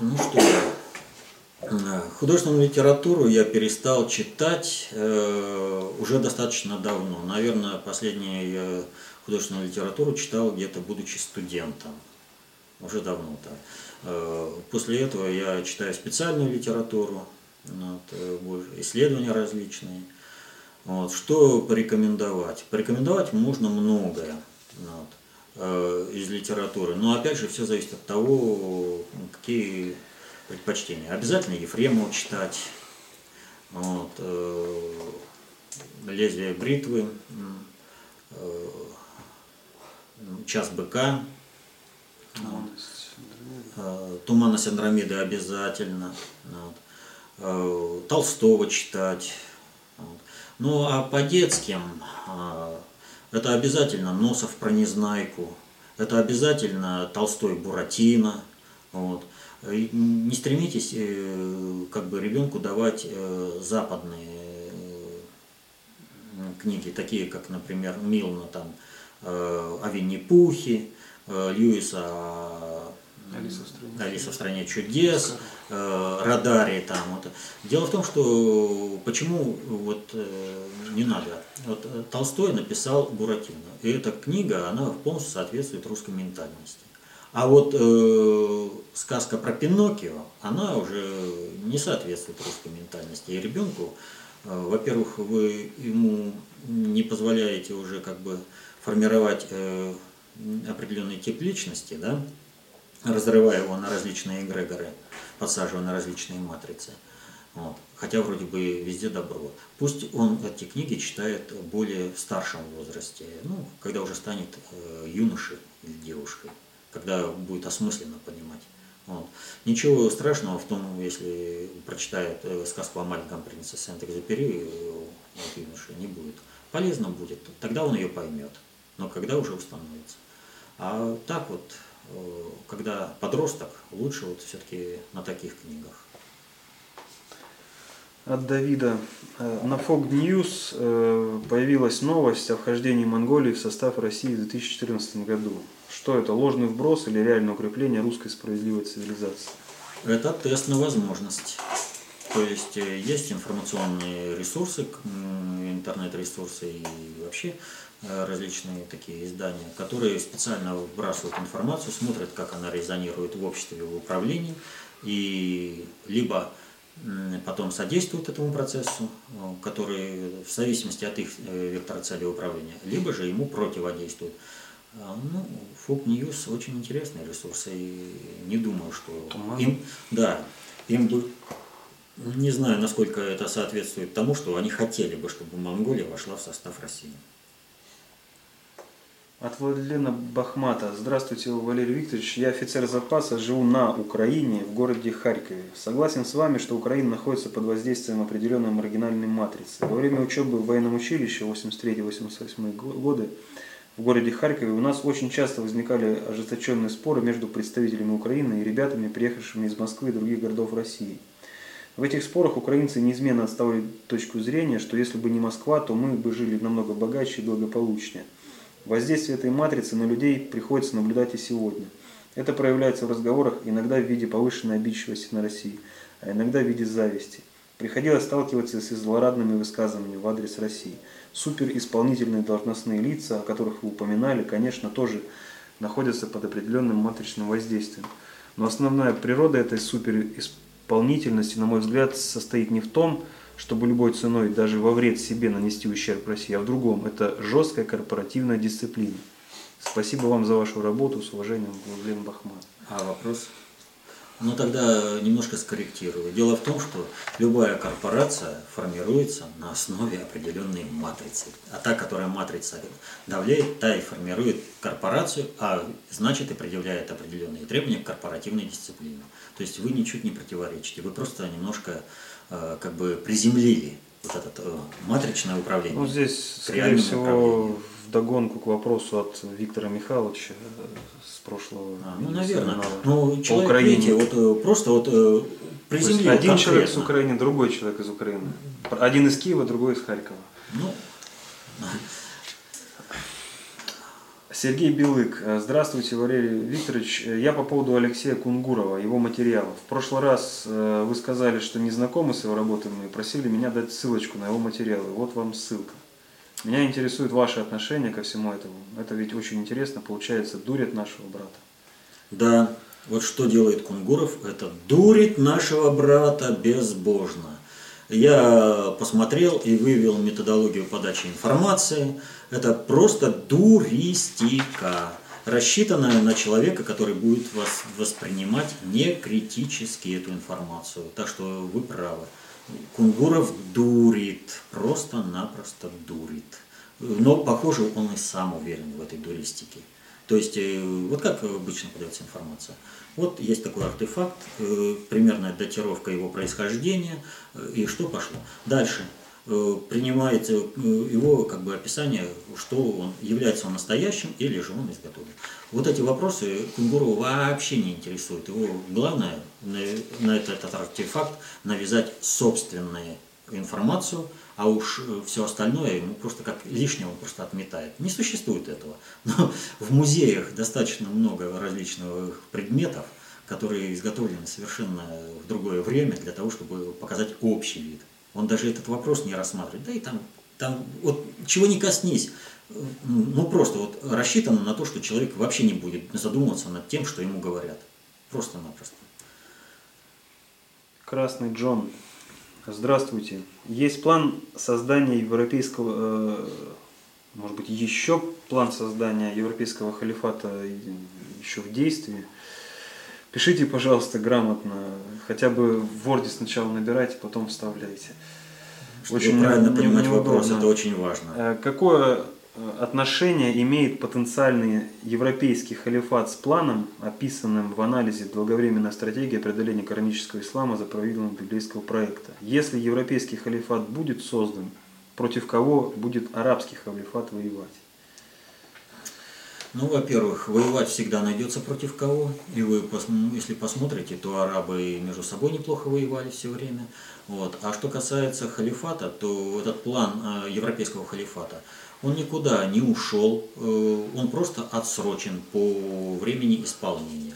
Ну что, э, художественную литературу я перестал читать э, уже достаточно давно. Наверное, последнюю художественную литературу читал где-то будучи студентом. Уже давно-то. Э, после этого я читаю специальную литературу, вот, э, исследования различные. Вот. Что порекомендовать? Порекомендовать можно многое вот, э, из литературы, но опять же все зависит от того, какие предпочтения. Обязательно Ефремова читать, вот, лезвие бритвы, час быка, э, туманность Андромеды обязательно. Вот. Э, Толстого читать. Ну а по детским э, это обязательно Носов про Незнайку, это обязательно Толстой Буратино. Вот. Не стремитесь как бы ребенку давать западные книги, такие как, например, Милна там о Винни-Пухе, Льюиса Алиса в стране, Алиса в стране чудес, э, радаре там. Вот. Дело в том, что почему вот э, не надо. Вот э, Толстой написал Буратино, и эта книга, она полностью соответствует русской ментальности. А вот э, сказка про Пиноккио, она уже не соответствует русской ментальности. И ребенку, э, во-первых, вы ему не позволяете уже как бы формировать э, определенный тип личности, да, разрывая его на различные эгрегоры, подсаживая на различные матрицы. Вот. Хотя вроде бы везде добро. Пусть он эти книги читает более старшем возрасте, ну, когда уже станет э, юношей или девушкой, когда будет осмысленно понимать. Вот. Ничего страшного в том, если прочитает э, сказку о маленьком принце Сент-Экзюпери, э, вот, юноше не будет. Полезно будет, тогда он ее поймет, но когда уже установится. А так вот, Э, когда подросток, лучше вот все-таки на таких книгах. От Давида. Э, на Fog News э, появилась новость о вхождении Монголии в состав России в 2014 году. Что это, ложный вброс или реальное укрепление русской справедливой цивилизации? Это тест на возможность. То есть есть информационные ресурсы, интернет-ресурсы и вообще различные такие издания, которые специально выбрасывают информацию, смотрят, как она резонирует в обществе, в управлении, и либо потом содействуют этому процессу, э, который в зависимости от их э, вектора цели управления, либо же ему противодействуют. Ну, Fog News очень интересный ресурс, и не думаю, что Туман. им, да, им бы, не знаю, насколько это соответствует тому, что они хотели бы, чтобы Монголия вошла в состав России. От Владлена Бахмата. Здравствуйте, Валерий Викторович. Я офицер запаса, живу на Украине, в городе Харькове. Согласен с вами, что Украина находится под воздействием определенной маргинальной матрицы. Во время учебы в военном училище 83-88 годы в городе Харькове у нас очень часто возникали ожесточенные споры между представителями Украины и ребятами, приехавшими из Москвы и других городов России. В этих спорах украинцы неизменно отставили точку зрения, что если бы не Москва, то мы бы жили намного богаче и благополучнее – Воздействие этой матрицы на людей приходится наблюдать и сегодня. Это проявляется в разговорах иногда в виде повышенной обидчивости на России, а иногда в виде зависти. Приходилось сталкиваться с злорадными высказываниями в адрес России. Суперисполнительные должностные лица, о которых вы упоминали, конечно, тоже находятся под определенным матричным воздействием. Но основная природа этой суперисполнительности, на мой взгляд, состоит не в том, чтобы любой ценой даже во вред себе нанести ущерб России, а в другом. Это жесткая корпоративная дисциплина. Спасибо вам за вашу работу. С уважением, Владимир Бахман. А вопрос? Ну тогда немножко скорректирую. Дело в том, что любая корпорация формируется на основе определенной матрицы. А та, которая матрица давляет, та и формирует корпорацию, а значит и предъявляет определенные требования к корпоративной дисциплине. То есть вы ничуть не противоречите, вы просто немножко как бы приземлили вот это э, матричное управление. Ну здесь, скорее всего, в догонку к вопросу от Виктора Михайловича э, с прошлого. А, ну, наверное. Ну, человек, Украине. видите, вот э, просто вот э, приземлил Один конкретно. человек с Украины, другой человек из Украины. Один из Киева, другой из Харькова. Ну, Сергей Белык. Здравствуйте, Валерий Викторович. Я по поводу Алексея Кунгурова, его материалов. В прошлый раз вы сказали, что не знакомы с его работами и просили меня дать ссылочку на его материалы. Вот вам ссылка. Меня интересует ваше отношение ко всему этому. Это ведь очень интересно, получается, дурит нашего брата. Да, вот что делает Кунгуров, это дурит нашего брата безбожно. Я посмотрел и вывел методологию подачи информации. Это просто дуристика, рассчитанная на человека, который будет вас воспринимать не критически эту информацию. Так что вы правы. Кунгуров дурит, просто-напросто дурит. Но, похоже, он и сам уверен в этой дуристике. То есть, э, вот как обычно подается информация. Вот есть такой артефакт, э, примерная датировка его происхождения, э, и что пошло. Дальше принимает его как бы описание, что он является он настоящим или же он изготовлен. Вот эти вопросы Кунгуру вообще не интересуют. Его главное на, на этот, этот артефакт навязать собственную информацию, а уж э, все остальное ему просто как лишнего просто отметает. Не существует этого. Но в музеях достаточно много различных предметов, которые изготовлены совершенно в другое время для того, чтобы показать общий вид. Он даже этот вопрос не рассматривает. Да и там, там вот чего не коснись, ну просто вот рассчитано на то, что человек вообще не будет задумываться над тем, что ему говорят. Просто-напросто. Красный Джон. Здравствуйте. Есть план создания европейского, э, может быть, еще план создания европейского халифата еще в действии. Пишите, пожалуйста, грамотно. Хотя бы в Word сначала набирайте, потом вставляйте. Чтобы очень правильно понимать вопрос, это очень важно. Э, какое отношение имеет потенциальный европейский халифат с планом, описанным в анализе «Долговременная стратегия преодоления коранического ислама за правилами библейского проекта». Если европейский халифат будет создан, против кого будет арабский халифат воевать? Ну, во-первых, воевать всегда найдется против кого. И вы, если посмотрите, то арабы между собой неплохо воевали все время. Вот. А что касается халифата, то этот план э, европейского халифата – он никуда не ушел, э, он просто отсрочен по времени исполнения.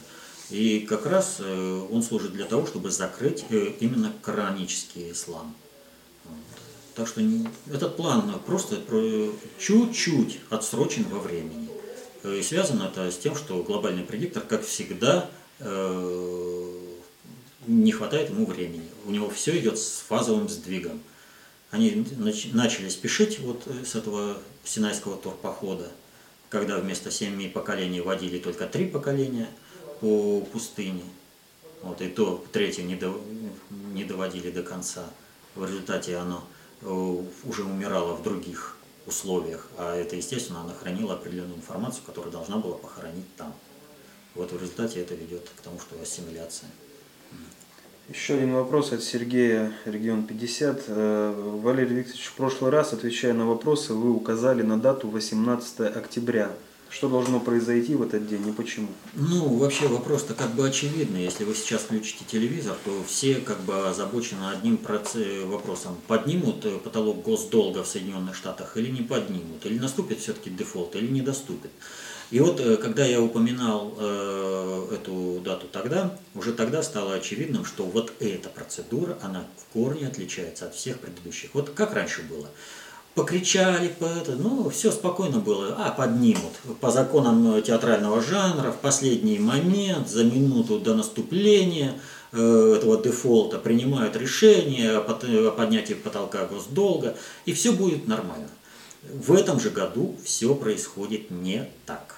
И как раз э, он служит для того, чтобы закрыть э, именно коранический ислам. Так что этот план просто чуть-чуть отсрочен во времени. И связано это с тем, что глобальный предиктор, как всегда, не хватает ему времени. У него все идет с фазовым сдвигом. Они начали спешить вот с этого Синайского турпохода, когда вместо семи поколений водили только три поколения по пустыне. Вот, и то третье не, до, не доводили до конца. В результате оно э, уже умирало в других условиях, а это, естественно, оно хранило определенную информацию, которую должна была похоронить там. Вот в результате это ведет к тому, что ассимиляция. Еще один вопрос от Сергея, регион 50. Э, Валерий Викторович, в прошлый раз, отвечая на вопросы, вы указали на дату 18 октября. Что должно произойти в этот день и почему? Ну, вообще вопрос-то как бы очевидный. Если вы сейчас включите телевизор, то все как бы озабочены одним вопросом. Поднимут э, потолок госдолга в Соединенных Штатах или не поднимут? Или наступит все-таки дефолт, или не доступит? И вот, э, когда я упоминал э, эту дату тогда, уже тогда стало очевидным, что вот эта процедура, она в корне отличается от всех предыдущих. Вот как раньше было. Покричали, по это, ну, все спокойно было, а, поднимут. По законам театрального жанра, в последний момент, за минуту до наступления э, этого дефолта принимают решение о поднятии потолка госдолга, и все будет нормально. В этом же году все происходит не так.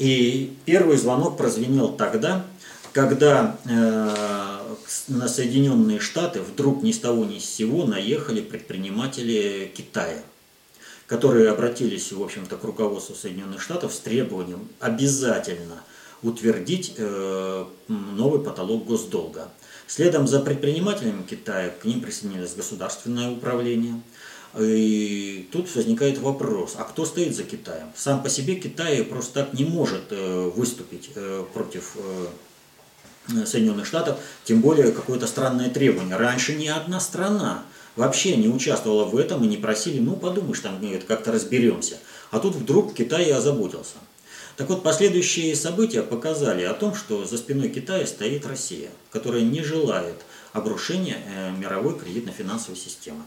И первый звонок прозвенел тогда, когда э, на Соединенные Штаты вдруг ни с того ни с сего наехали предприниматели Китая, которые обратились, в общем-то, к руководству Соединенных Штатов с требованием обязательно утвердить э, новый потолок госдолга. Следом за предпринимателями Китая к ним присоединилось государственное управление. И тут возникает вопрос, а кто стоит за Китаем? Сам по себе Китай просто так не может э, выступить э, против Соединенных Штатов, тем более какое-то странное требование. Раньше ни одна страна вообще не участвовала в этом и не просили, ну подумаешь, там как-то разберемся. А тут вдруг Китай и озаботился. Так вот, последующие события показали о том, что за спиной Китая стоит Россия, которая не желает обрушения э, мировой кредитно-финансовой системы.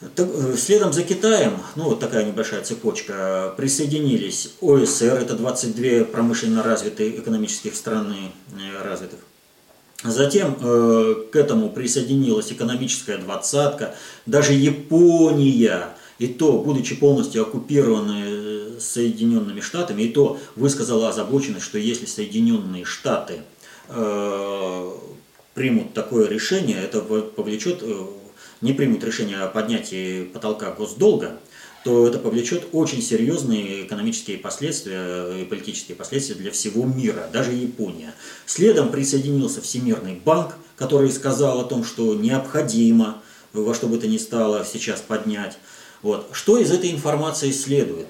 Э, следом за Китаем, ну вот такая небольшая цепочка, присоединились ОСР, это 22 промышленно развитые экономических страны э, развитых. Затем э, к этому присоединилась экономическая двадцатка, даже Япония, и то, будучи полностью оккупированной Соединенными Штатами, и то высказала озабоченность, что если Соединенные Штаты э, примут такое решение, это повлечет не примут решение о поднятии потолка госдолга, то это повлечет очень серьезные экономические последствия и политические последствия для всего мира, даже Япония. Следом присоединился Всемирный банк, который сказал о том, что необходимо во что бы то ни стало сейчас поднять. Вот. Что из этой информации следует?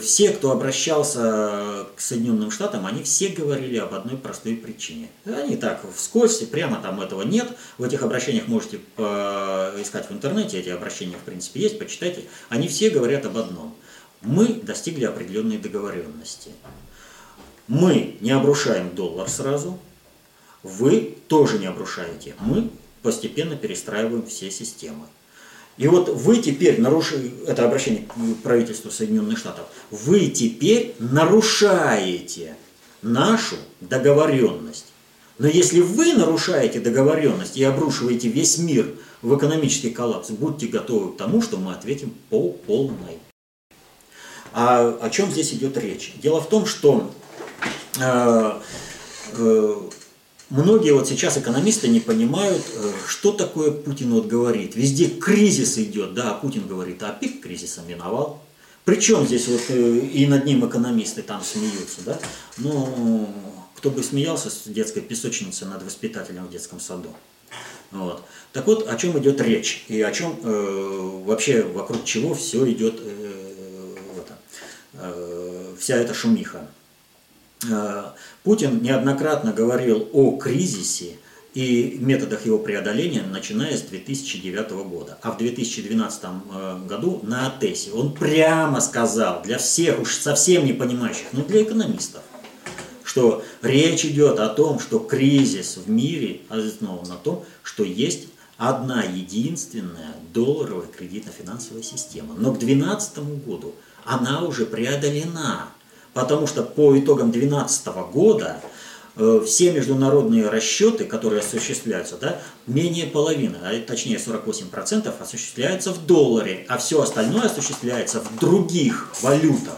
Все, кто обращался к Соединенным Штатам, они все говорили об одной простой причине. Они так вскользь, прямо там этого нет. В этих обращениях можете искать в интернете, эти обращения в принципе есть, почитайте. Они все говорят об одном. Мы достигли определенной договоренности. Мы не обрушаем доллар сразу, вы тоже не обрушаете. Мы постепенно перестраиваем все системы. И вот вы теперь нарушили, это обращение к правительству Соединенных Штатов, вы теперь нарушаете нашу договоренность. Но если вы нарушаете договоренность и обрушиваете весь мир в экономический коллапс, будьте готовы к тому, что мы ответим по полной. А о чем здесь идет речь? Дело в том, что э, э, Многие вот сейчас экономисты не понимают, э, что такое Путин вот говорит. Везде кризис идет, да, Путин говорит, а пик кризиса миновал. Причем здесь вот э, и над ним экономисты там смеются, да. Ну, кто бы смеялся с детской песочницы над воспитателем в детском саду. Вот. Так вот, о чем идет речь и о чем э, вообще вокруг чего все идет э, это, э, вся эта шумиха. Э, Путин неоднократно говорил о кризисе и методах его преодоления, начиная с 2009 года. А в 2012 э, году на АТЭСе он прямо сказал, для всех, уж совсем не понимающих, но для экономистов, что речь идет о том, что кризис в мире основан на том, что есть одна единственная долларовая кредитно-финансовая система. Но к 2012 году она уже преодолена потому что по итогам 2012 года э, все международные расчеты, которые осуществляются, да, менее половины, а точнее 48% осуществляются в долларе, а все остальное осуществляется в других валютах.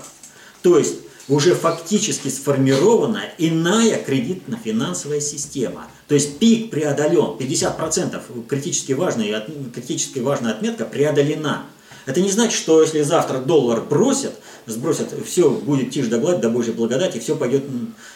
То есть уже фактически сформирована иная кредитно-финансовая система. То есть пик преодолен, 50% критически важная, критически важная отметка преодолена. Это не значит, что если завтра доллар бросят, сбросят, все будет тишь да гладь, да Божья благодать, и все пойдет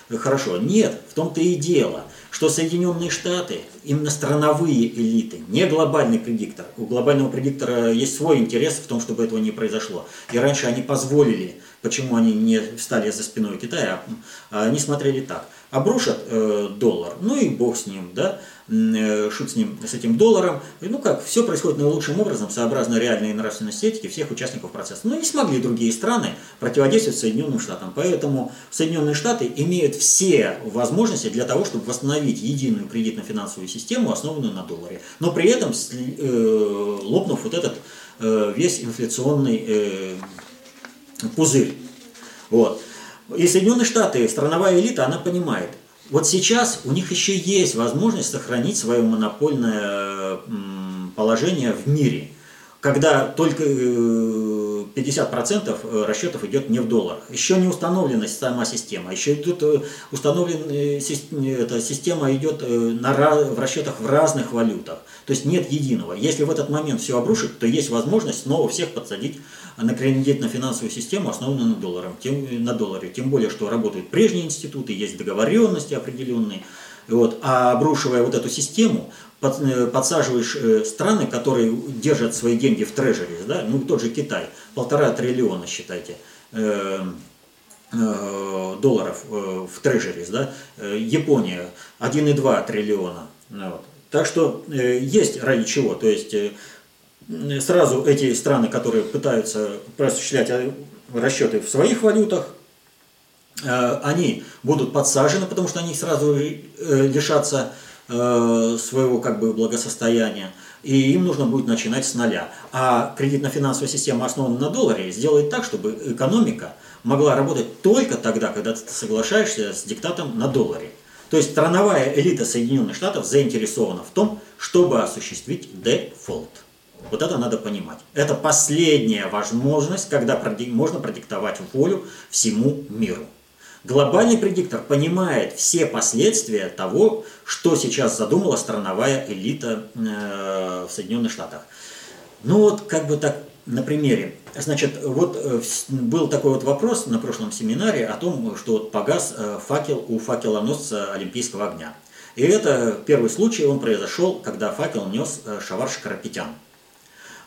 хорошо. Нет, в том-то и дело, что Соединенные Штаты, именно страновые элиты, не глобальный предиктор. У глобального предиктора есть свой интерес в том, чтобы этого не произошло. И раньше они позволили, почему они не встали за спиной Китая, а они смотрели так. Обрушат э, доллар, ну и бог с ним, да, Э, шут с ним, с этим долларом. И, ну как, все происходит наилучшим образом, сообразно реальной нравственности этики всех участников процесса. Но не смогли другие страны противодействовать Соединенным Штатам. Поэтому Соединенные Штаты имеют все возможности для того, чтобы восстановить единую кредитно-финансовую систему, основанную на долларе. Но при этом э, лопнув вот этот весь инфляционный пузырь. Вот. И Соединенные Штаты, страновая элита, она понимает, вот сейчас у них еще есть возможность сохранить свое монопольное положение в мире, когда только э, 50% э, расчетов идет не в долларах. Еще не установлена сама система, еще идут э, установлен, эта система идет на, в расчетах в разных валютах. То есть нет единого. Если в этот момент все обрушить, то есть возможность снова всех подсадить на кредитно-финансовую систему, основанную на, долларах, тем, на долларе. Тем более, что работают прежние институты, есть договоренности определенные. Вот. А обрушивая вот эту систему, э, подсаживаешь э, страны, которые держат свои деньги в трежере, да, ну тот же Китай, полтора триллиона, считайте, э, э, долларов в трежерис, да, Япония 1,2 триллиона. Ну вот. Так что есть ради чего, то есть сразу эти страны, которые пытаются осуществлять расчеты в своих валютах, они будут подсажены, потому что они сразу э, лишатся своего как бы благосостояния, и им нужно будет начинать с нуля. А кредитно-финансовая система, основанная на долларе, сделает так, чтобы экономика могла работать только тогда, когда ты соглашаешься с диктатом на долларе. То есть страновая элита Соединенных Штатов заинтересована в том, чтобы осуществить дефолт. Вот это надо понимать. Это последняя возможность, когда можно продиктовать волю всему миру. Глобальный предиктор понимает все последствия того, что сейчас задумала страновая элита э, в Соединенных Штатах. Ну вот как бы так на примере. Значит, вот э, был такой вот вопрос на прошлом семинаре о том, что вот погас э, факел у факелоносца Олимпийского огня. И это первый случай, он произошел, когда факел нес Шаварш Карапетян.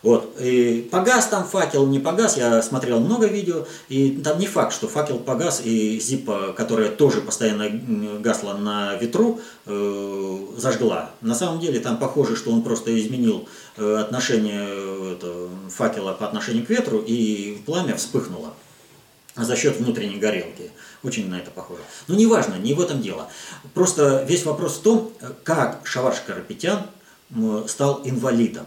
Вот. И погас там факел, не погас, я смотрел много видео, и там не факт, что факел погас, и зипа, которая тоже постоянно гасла на ветру, э, зажгла. На самом деле там похоже, что он просто изменил э, отношение э, это, факела по отношению к ветру, и пламя вспыхнуло за счет внутренней горелки. Очень на это похоже. Но неважно, не в этом дело. Просто весь вопрос в том, как Шаварш Карапетян стал инвалидом.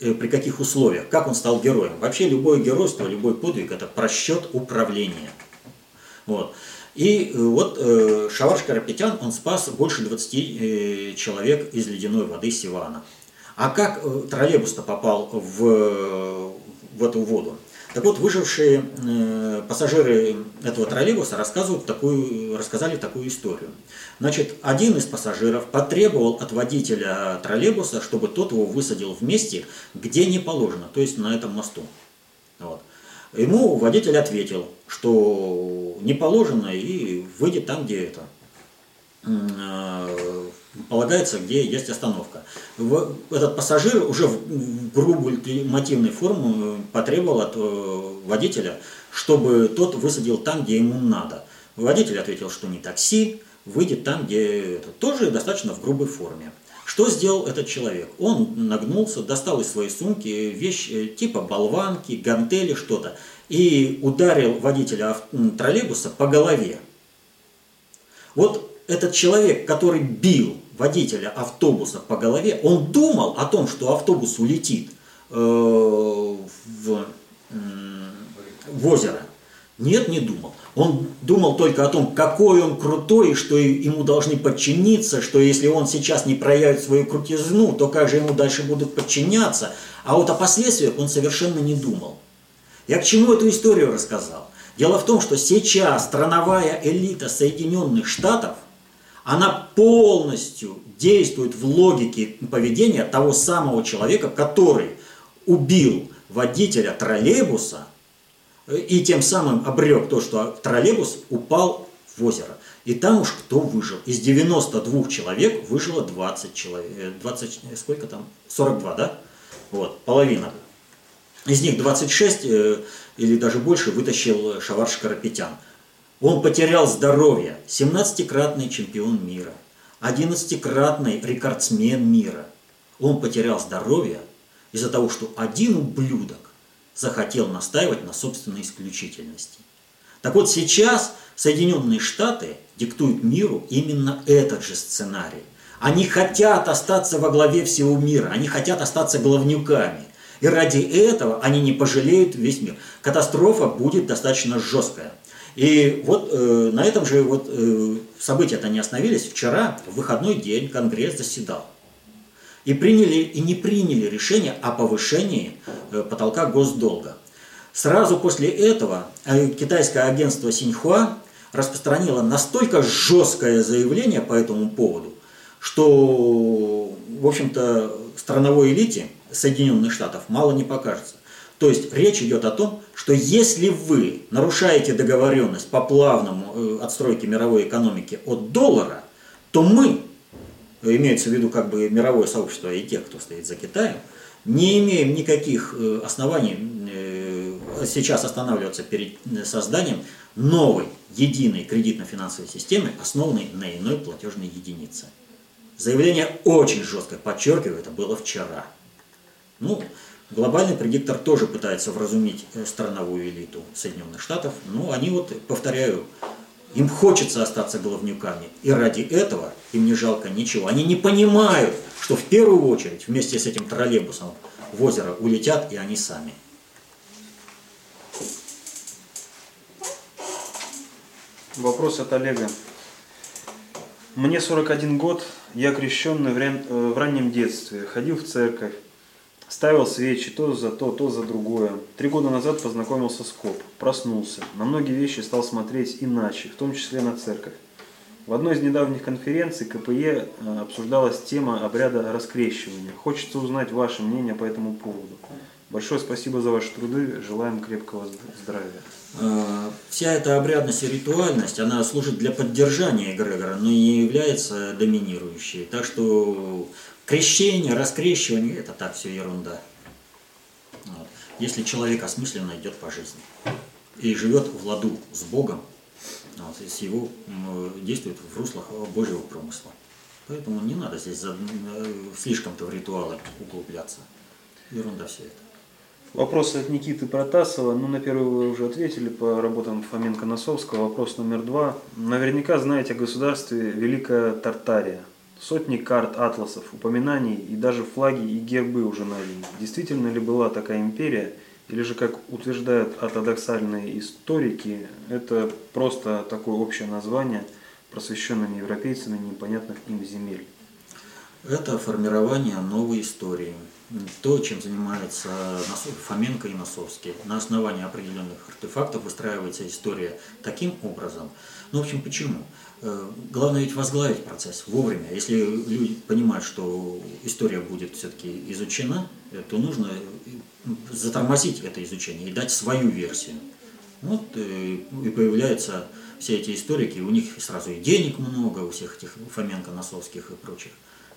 Э, при каких условиях, как он стал героем. Вообще любое геройство, любой подвиг – это просчет управления. Вот. И э, вот э, Карапетян, он спас больше 20 э, человек из ледяной воды Сивана. А как троллейбус-то попал в, в эту воду? Так вот, выжившие э, пассажиры этого троллейбуса рассказывают такую, рассказали такую историю. Значит, один из пассажиров потребовал от водителя троллейбуса, чтобы тот его высадил в месте, где не положено, то есть на этом мосту. Вот. Ему водитель ответил, что не положено и выйдет там, где это э, полагается, где есть остановка. Этот пассажир уже в грубую мотивной форму потребовал от э, водителя, чтобы тот высадил там, где ему надо. Водитель ответил, что не такси, выйдет там, где это. Тоже достаточно в грубой форме. Что сделал этот человек? Он нагнулся, достал из своей сумки вещь э, типа болванки, гантели, что-то, и ударил водителя троллейбуса по голове. Вот этот человек, который бил водителя автобуса по голове, он думал о том, что автобус улетит э, в, в озеро. Нет, не думал. Он думал только о том, какой он крутой, что ему должны подчиниться, что если он сейчас не проявит свою крутизну, то как же ему дальше будут подчиняться. А вот о последствиях он совершенно не думал. Я к чему эту историю рассказал? Дело в том, что сейчас страновая элита Соединенных Штатов она полностью действует в логике поведения того самого человека, который убил водителя троллейбуса и тем самым обрек то, что троллейбус упал в озеро. И там уж кто выжил. Из 92 человек выжило 20 человек. 20, э, сколько там? 42, да? Вот, половина. Из них 26 э, или даже больше вытащил Шаварш Карапетян. Он потерял здоровье, 17-кратный чемпион мира, 11-кратный рекордсмен мира. Он потерял здоровье из-за того, что один ублюдок захотел настаивать на собственной исключительности. Так вот сейчас Соединенные Штаты диктуют миру именно этот же сценарий. Они хотят остаться во главе всего мира, они хотят остаться главнюками. И ради этого они не пожалеют весь мир. Катастрофа будет достаточно жесткая. И вот э, на этом же вот э, события-то не остановились. Вчера, в выходной день, Конгресс заседал. И приняли, и не приняли решение о повышении э, потолка госдолга. Сразу после этого э, китайское агентство Синьхуа распространило настолько жесткое заявление по этому поводу, что, в общем-то, страновой элите Соединенных Штатов мало не покажется. То есть речь идет о том, что если вы нарушаете договоренность по плавному э, отстройке мировой экономики от доллара, то мы, имеется в виду как бы мировое сообщество и тех, кто стоит за Китаем, не имеем никаких э, оснований э, сейчас останавливаться перед созданием новой единой кредитно-финансовой системы, основанной на иной платежной единице. Заявление очень жесткое, подчеркиваю, это было вчера. Ну, глобальный предиктор тоже пытается вразумить э, страновую элиту Соединенных Штатов, но они вот, повторяю, им хочется остаться головнюками, и ради этого им не жалко ничего. Они не понимают, что в первую очередь вместе с этим троллейбусом в озеро улетят и они сами. Вопрос от Олега. Мне 41 год, я крещенный. Э, в раннем детстве, ходил в церковь, ставил свечи то за то, то за другое. Три года назад познакомился с КОП, проснулся, на многие вещи стал смотреть иначе, в том числе на церковь. В одной из недавних конференций КПЕ э, обсуждалась тема обряда раскрещивания. Хочется узнать ваше мнение по этому поводу. Большое спасибо за ваши труды, желаем крепкого здравия. Э, вся эта обрядность и ритуальность, она служит для поддержания эгрегора, но не является доминирующей. Так что крещение, раскрещивание – это так все ерунда. Вот. Если человек осмысленно идет по жизни и живет в ладу с Богом, вот, с его действует в руслах Божьего промысла. Поэтому не надо здесь э, слишком-то в ритуалы углубляться. Ерунда все это. Вопрос от Никиты Протасова. Ну, на первый вы уже ответили по работам Фоменко-Носовского. Вопрос номер два. Наверняка знаете о государстве Великая Тартария. Сотни карт, атласов, упоминаний и даже флаги и гербы уже найдены. Действительно ли была такая империя? Или же, как утверждают ортодоксальные историки, это просто такое общее название просвещенными европейцами непонятных им земель? Это формирование новой истории то, чем занимается Фоменко и Носовский. На основании определенных артефактов выстраивается история таким образом. Ну, в общем, почему? Э, главное ведь возглавить процесс вовремя. Если люди понимают, что история будет все-таки изучена, э, то нужно э, затормозить это изучение и дать свою версию. Вот и появляются все эти историки, у них сразу и денег много, у всех этих Фоменко, Носовских и прочих.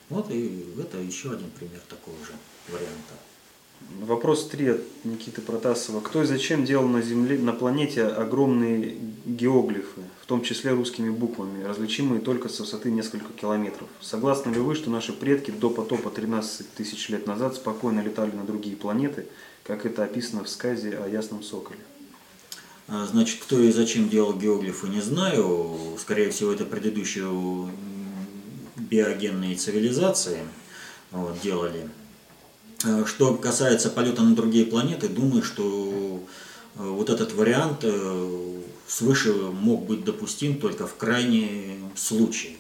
Вот и это еще один пример такого же варианта. Вопрос 3 от Никиты Протасова. Кто и зачем делал на Земле, на планете огромные геоглифы, том числе русскими буквами, различимые только с высоты нескольких километров? Согласны ли вы, что наши предки до потопа 13 тысяч лет назад спокойно летали на другие планеты, как это описано в сказе о Ясном Соколе? А, значит, кто и зачем делал геоглифы, не знаю. Скорее всего, это предыдущие биогенные цивилизации вот, делали. Э, что касается полета на другие планеты, думаю, что э, вот этот вариант э, свыше мог быть допустим только в крайнем случае.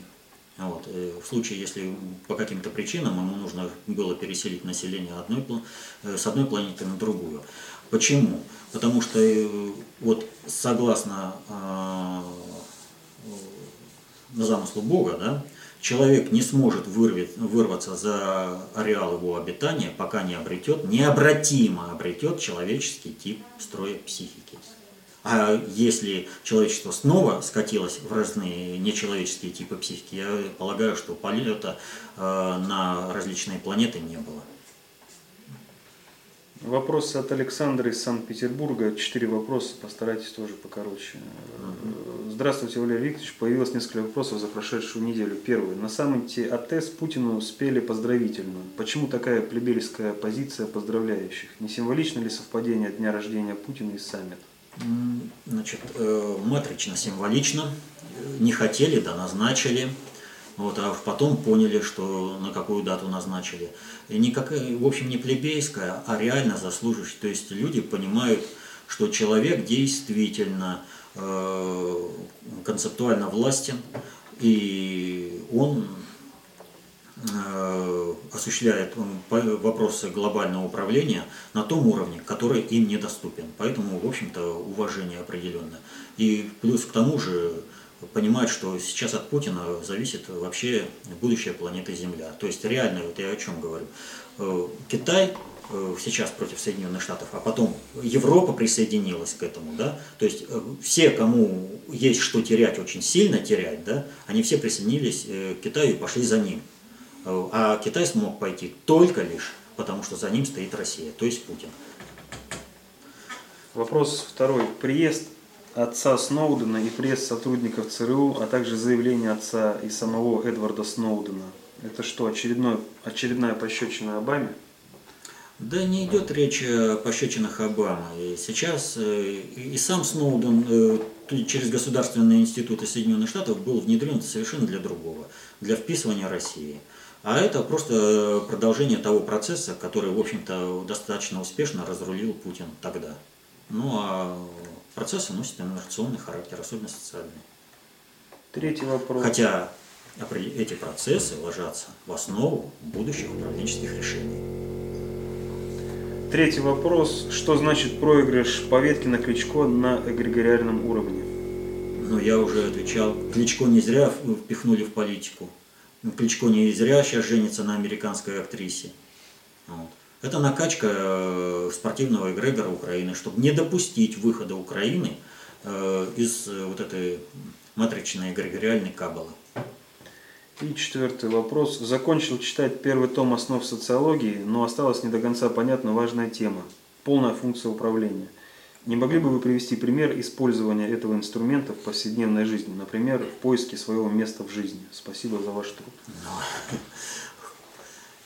Вот. В случае, если по каким-то причинам ему нужно было переселить население одной, с одной планеты на другую. Почему? Потому что вот согласно замыслу Бога, да, человек не сможет вырвать, вырваться за ареал его обитания, пока не обретет, необратимо обретет человеческий тип строя психики. А если человечество снова скатилось в разные нечеловеческие типы психики, я полагаю, что полета э, на различные планеты не было. Вопрос от Александра из Санкт-Петербурга. Четыре вопроса, постарайтесь тоже покороче. Здравствуйте, Валерий Викторович. Появилось несколько вопросов за прошедшую неделю. Первый. На саммите АТЭС Путину спели поздравительную. Почему такая плебельская позиция поздравляющих? Не символично ли совпадение дня рождения Путина и саммита? Значит, э, матрично символично. Не хотели, да назначили. Вот, а потом поняли, что на какую дату назначили. И никакая, в общем, не плебейская, а реально заслуживающая. То есть люди понимают, что человек действительно э, концептуально властен, и он э, осуществляет вопросы глобального управления на том уровне, который им недоступен. Поэтому, в общем-то, уважение определенное. И плюс к тому же понимать, что сейчас от Путина зависит вообще будущее планеты Земля. То есть реально, вот я о чем говорю. Э, Китай э, сейчас против Соединенных Штатов, а потом Европа присоединилась к этому, да, то есть э, все, кому есть что терять, очень сильно терять, да, они все присоединились к Китаю и пошли за ним. А Китай смог пойти только лишь потому, что за ним стоит Россия, то есть Путин. Вопрос второй. Приезд отца Сноудена и пресс-сотрудников ЦРУ, а также заявление отца и самого Эдварда Сноудена. Это что, очередной, очередная пощечина Обаме? Да не идет речь о пощечинах Обамы. И сейчас э, и сам Сноуден э, через государственные институты Соединенных Штатов был внедрен совершенно для другого, для вписывания России. А это просто продолжение того процесса, который, в общем-то, достаточно успешно разрулил Путин тогда. Ну а процессы носят инновационный характер, особенно социальный. Третий вопрос. Хотя эти процессы ложатся в основу будущих управленческих решений. Третий вопрос. Что значит проигрыш Поветки на Кличко на эгрегориальном уровне? Ну, я уже отвечал. Кличко не зря впихнули в политику. Кличко не зря сейчас женится на американской актрисе. Вот. Это накачка э, спортивного эгрегора Украины, чтобы не допустить выхода Украины э, из э, вот этой матричной эгрегориальной кабалы. И четвертый вопрос. Закончил читать первый том основ социологии, но осталась не до конца понятна важная тема – полная функция управления. Не могли бы вы привести пример использования этого инструмента в повседневной жизни, например, в поиске своего места в жизни? Спасибо за ваш труд. Ну,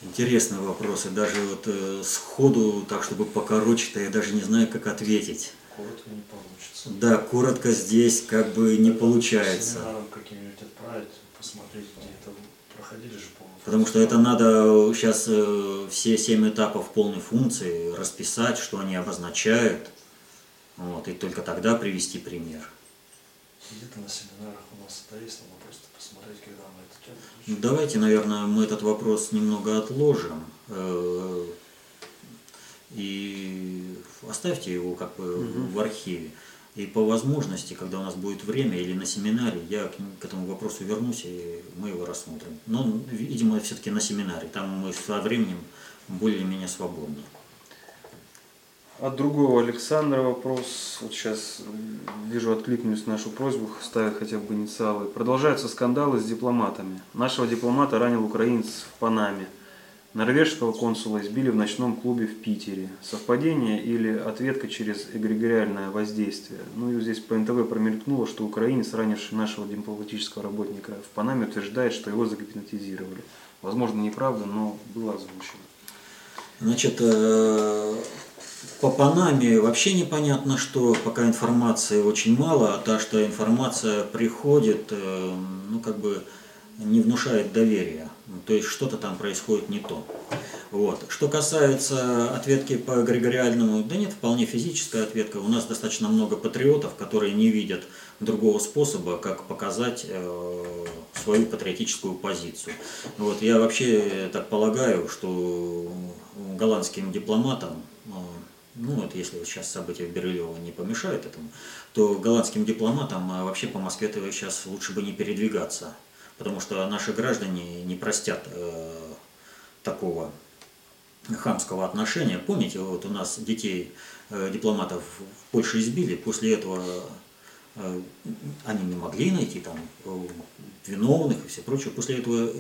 Интересные вопросы. Даже вот э, сходу, так чтобы покороче-то, я даже не знаю, как ответить. Коротко не получится. Да, коротко здесь как бы не получается. каким-нибудь отправить, посмотреть, где это проходили же полную Потому что это надо сейчас э, все семь этапов полной функции расписать, что они обозначают, вот, и только тогда привести пример. Где-то на семинарах у нас это есть, надо просто посмотреть, когда мы это тему ну, Давайте, наверное, мы этот вопрос немного отложим. Э, и оставьте его как бы угу. в архиве. И по возможности, когда у нас будет время или на семинаре, я к, к этому вопросу вернусь, и мы его рассмотрим. Но, видимо, все-таки на семинаре. Там мы со временем более-менее свободны. От другого Александра вопрос. Вот сейчас вижу, откликнусь на нашу просьбу, ставя хотя бы инициалы. Продолжаются скандалы с дипломатами. Нашего дипломата ранил украинец в Панаме. Норвежского консула избили в ночном клубе в Питере. Совпадение или ответка через эгрегориальное воздействие? Ну и здесь по НТВ промелькнуло, что украинец, ранивший нашего дипломатического работника в Панаме, утверждает, что его загипнотизировали. Возможно, неправда, но было озвучено. Значит, э, по Панаме вообще непонятно что, пока информации очень мало, а та, что информация приходит, э, ну как бы не внушает доверия. То есть что-то там происходит не то. Вот. Что касается ответки по эгрегориальному, да нет, вполне физическая ответка. У нас достаточно много патриотов, которые не видят другого способа, как показать э, свою патриотическую позицию. Вот. Я вообще так полагаю, что голландским дипломатам э, ну вот если сейчас события в Бирюлево не помешают этому, то голландским дипломатам а вообще по Москве -то сейчас лучше бы не передвигаться, потому что наши граждане не простят э, такого хамского отношения. Помните, вот у нас детей э, дипломатов в Польше избили, после этого э, они не могли найти там э, виновных и все прочее. После этого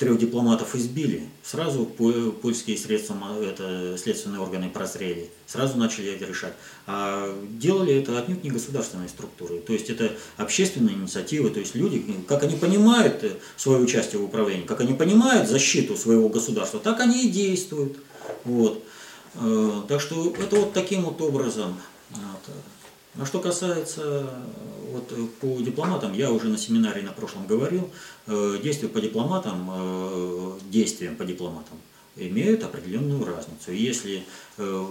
трех дипломатов избили, сразу польские средства, это, следственные органы прозрели, сразу начали это решать. А делали это отнюдь не государственные структуры, то есть это общественные инициативы, то есть люди, как они понимают свое участие в управлении, как они понимают защиту своего государства, так они и действуют. Вот. Э, так что это вот таким вот образом. Вот. А что касается вот, по дипломатам, я уже на семинаре на прошлом говорил, э, действия по дипломатам, э, действиям по дипломатам имеют определенную разницу. Если э,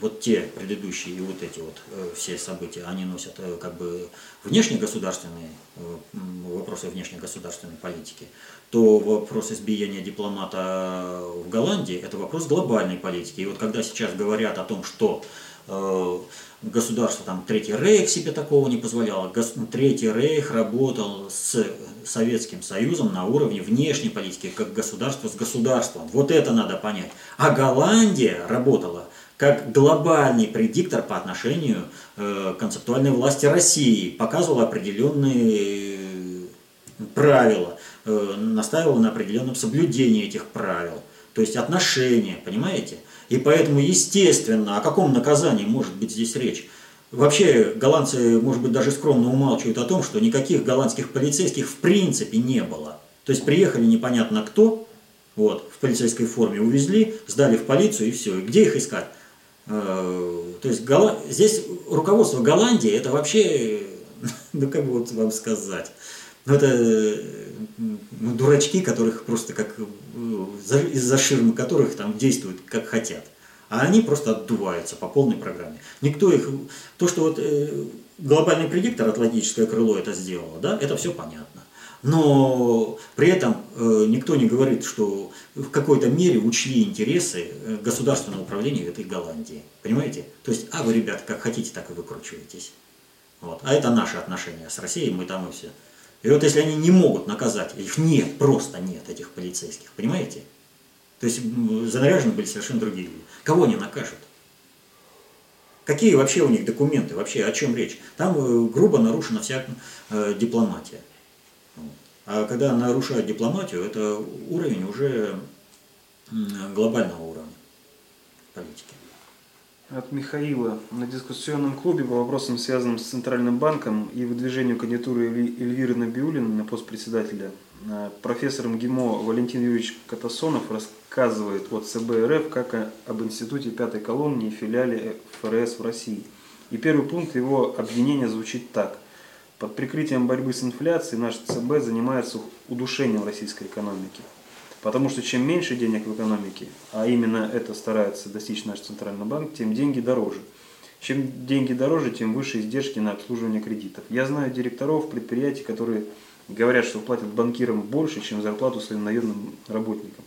вот те предыдущие и вот эти вот э, все события, они носят э, как бы внешнегосударственные э, вопросы внешнегосударственной политики, то вопрос избиения дипломата в Голландии – это вопрос глобальной политики. И вот когда сейчас говорят о том, что э, государство, там, Третий Рейх себе такого не позволяло, Третий Рейх работал с Советским Союзом на уровне внешней политики, как государство с государством. Вот это надо понять. А Голландия работала как глобальный предиктор по отношению э, концептуальной власти России, показывала определенные правила, э, настаивала на определенном соблюдении этих правил. То есть отношения, понимаете? И поэтому, естественно, о каком наказании может быть здесь речь? Вообще, голландцы, может быть, даже скромно умалчивают о том, что никаких голландских полицейских в принципе не было. То есть приехали непонятно кто, вот, в полицейской форме увезли, сдали в полицию и все. И где их искать? Э, то есть здесь руководство Голландии это вообще, ну как бы вот вам сказать, ну это ну, дурачки, которых просто как э, из-за ширмы которых там действуют как хотят. А они просто отдуваются по полной программе. Никто их... То, что вот э, глобальный предиктор, атлантическое крыло это сделало, да, это все понятно. Но при этом э, никто не говорит, что в какой-то мере учли интересы государственного управления этой Голландии. Понимаете? То есть, а вы, ребята, как хотите, так и выкручиваетесь. Вот. А это наши отношения с Россией, мы там и все. И вот если они не могут наказать, их нет, просто нет этих полицейских, понимаете? То есть занаряжены были совершенно другие люди. Кого они накажут? Какие вообще у них документы? Вообще о чем речь? Там э, грубо нарушена вся э, дипломатия. А когда нарушают дипломатию, это уровень уже глобального уровня политики. От Михаила. На дискуссионном клубе по вопросам, связанным с Центральным банком и выдвижению кандидатуры Эльвиры Набиулина на пост председателя, э, профессор МГИМО Валентин Юрьевич Катасонов рассказывает от ЦБ РФ как об институте пятой колонии и филиале ФРС в России. И первый пункт его обвинения звучит так. Под прикрытием борьбы с инфляцией наш ЦБ занимается удушением российской экономики. Потому что чем меньше денег в экономике, а именно это старается достичь наш Центральный банк, тем деньги дороже. Чем деньги дороже, тем выше издержки на обслуживание кредитов. Я знаю директоров предприятий, которые говорят, что платят банкирам больше, чем зарплату своим наемным работникам.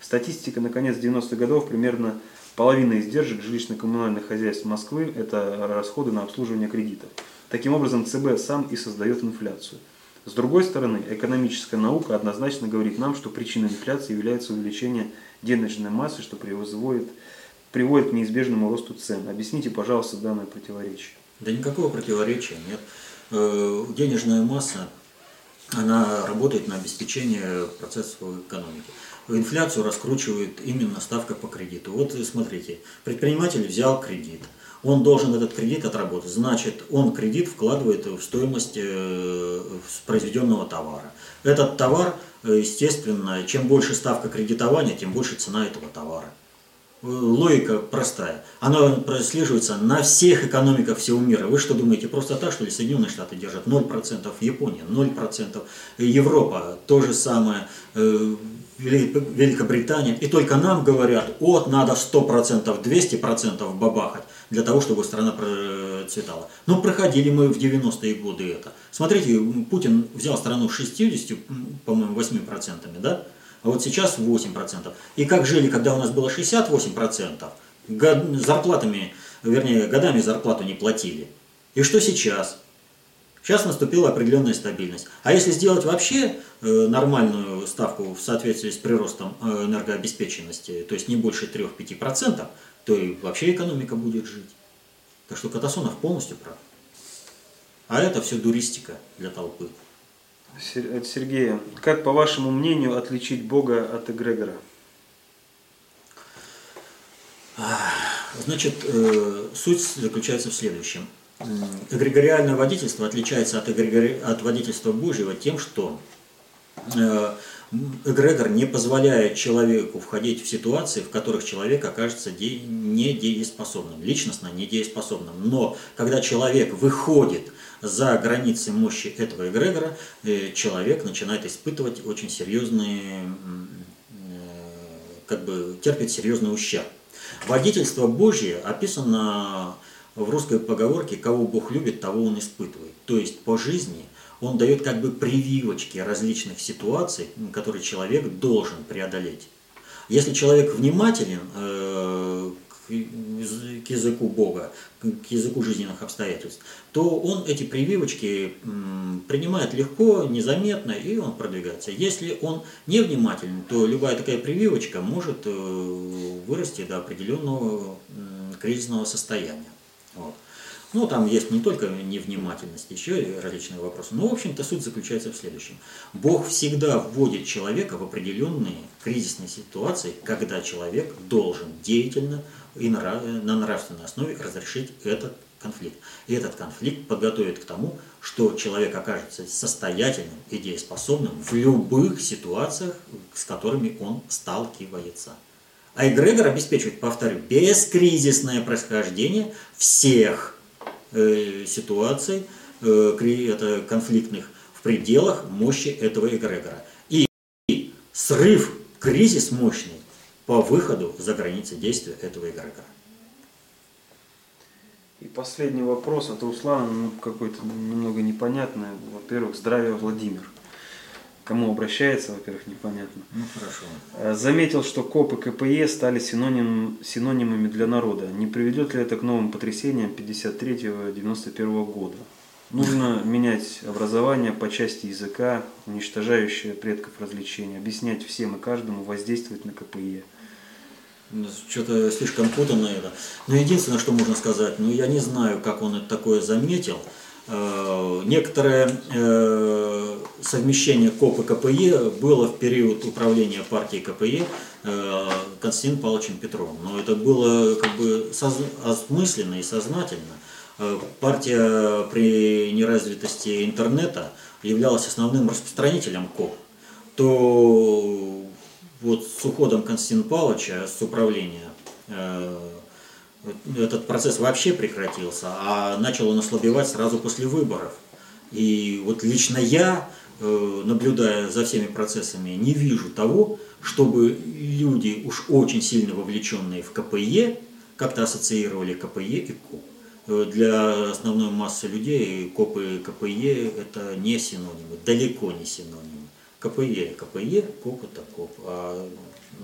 Статистика на конец 90-х годов примерно половина издержек жилищно-коммунальных хозяйств Москвы – это расходы на обслуживание кредитов. Таким образом, ЦБ сам и создает инфляцию. С другой стороны, экономическая наука однозначно говорит нам, что причиной инфляции является увеличение денежной массы, что приводит, приводит к неизбежному росту цен. Объясните, пожалуйста, данное противоречие. Да никакого противоречия нет. Э, денежная масса, она работает на обеспечение процессов экономики. Инфляцию раскручивает именно ставка по кредиту. Вот смотрите, предприниматель взял кредит – он должен этот кредит отработать. Значит, он кредит вкладывает в стоимость э, произведенного товара. Этот товар, э, естественно, чем больше ставка кредитования, тем больше цена этого товара. Э, логика простая. Она прослеживается на всех экономиках всего мира. Вы что думаете, просто так, что ли, Соединенные Штаты держат 0%, Япония 0%, Европа то же самое, Великобритания. И только нам говорят, вот надо 100%, 200% бабахать для того, чтобы страна процветала. Но проходили мы в 90-е годы это. Смотрите, Путин взял страну с 60, по-моему, 8%, да? А вот сейчас 8%. И как жили, когда у нас было 68%, год, зарплатами, вернее, годами зарплату не платили. И что сейчас? Сейчас наступила определенная стабильность. А если сделать вообще э, нормальную ставку в соответствии с приростом э, энергообеспеченности, то есть не больше 3-5%, то и вообще экономика будет жить. Так что Катасонов полностью прав. А это все дуристика для толпы. От Сергея. Как, по вашему мнению, отличить Бога от эгрегора? Значит, э, суть заключается в следующем. Эгрегориальное водительство отличается от, эгрегори... от водительства Божьего тем, что э, эгрегор не позволяет человеку входить в ситуации, в которых человек окажется де- недееспособным, личностно недееспособным. Но когда человек выходит за границы мощи этого эгрегора, э, человек начинает испытывать очень серьезные э, как бы терпит серьезный ущерб. Водительство Божье описано в русской поговорке «кого Бог любит, того он испытывает». То есть по жизни он дает как бы прививочки различных ситуаций, которые человек должен преодолеть. Если человек внимателен э, к языку Бога, к языку жизненных обстоятельств, то он эти прививочки принимает легко, незаметно, и он продвигается. Если он невнимательный, то любая такая прививочка может э, вырасти до определенного кризисного состояния. Вот. Ну, там есть не только невнимательность, еще и различные вопросы. Но, в общем-то, суть заключается в следующем. Бог всегда вводит человека в определенные кризисные ситуации, когда человек должен деятельно и на нравственной основе разрешить этот конфликт. И этот конфликт подготовит к тому, что человек окажется состоятельным и дееспособным в любых ситуациях, с которыми он сталкивается. А эгрегор обеспечивает, повторю, бескризисное происхождение всех Э, ситуаций, э, это конфликтных, в пределах мощи этого эгрегора. И срыв, кризис мощный по выходу за границы действия этого эгрегора. И последний вопрос от Руслана, ну, какой-то немного непонятный. Во-первых, здравия Владимир кому обращается, во-первых, непонятно. Ну, хорошо. Э, заметил, что КОП и КПЕ стали синоним, синонимами для народа. Не приведет ли это к новым потрясениям 53-91 года? Нужно менять образование по части языка, уничтожающее предков развлечения, объяснять всем и каждому, воздействовать на КПЕ. Что-то слишком путано это. Но единственное, что можно сказать, ну я не знаю, как он это такое заметил. Э, некоторое э, совмещение КОП и КПЕ было в период управления партией КПЕ э, Константином Павловичем Петровым. Но это было как бы осмысленно и сознательно. Партия при неразвитости интернета являлась основным распространителем КОП. То вот с уходом Константина Павловича с управления этот процесс вообще прекратился, а начал он ослабевать сразу после выборов. И вот лично я, э, наблюдая за всеми процессами, не вижу того, чтобы люди, уж очень сильно вовлеченные в КПЕ, как-то ассоциировали КПЕ и КОП. Э, для основной массы людей КОП и КПЕ это не синонимы, далеко не синонимы. КПЕ, КПЕ, КОП это КОП. А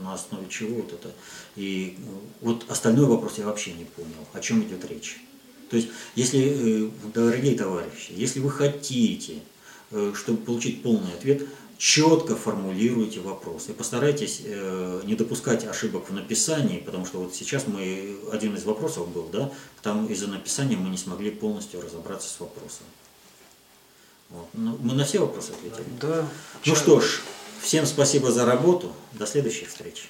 на основе чего вот это. И вот остальной вопрос я вообще не понял, о чем идет речь. То есть, если, э, дорогие товарищи, если вы хотите, э, чтобы получить полный ответ, четко формулируйте вопрос и постарайтесь э, не допускать ошибок в написании, потому что вот сейчас мы, один из вопросов был, да, там из-за написания мы не смогли полностью разобраться с вопросом. Вот. Ну, мы на все вопросы ответили? Да. Ну что ж, Всем спасибо за работу. До следующих встреч.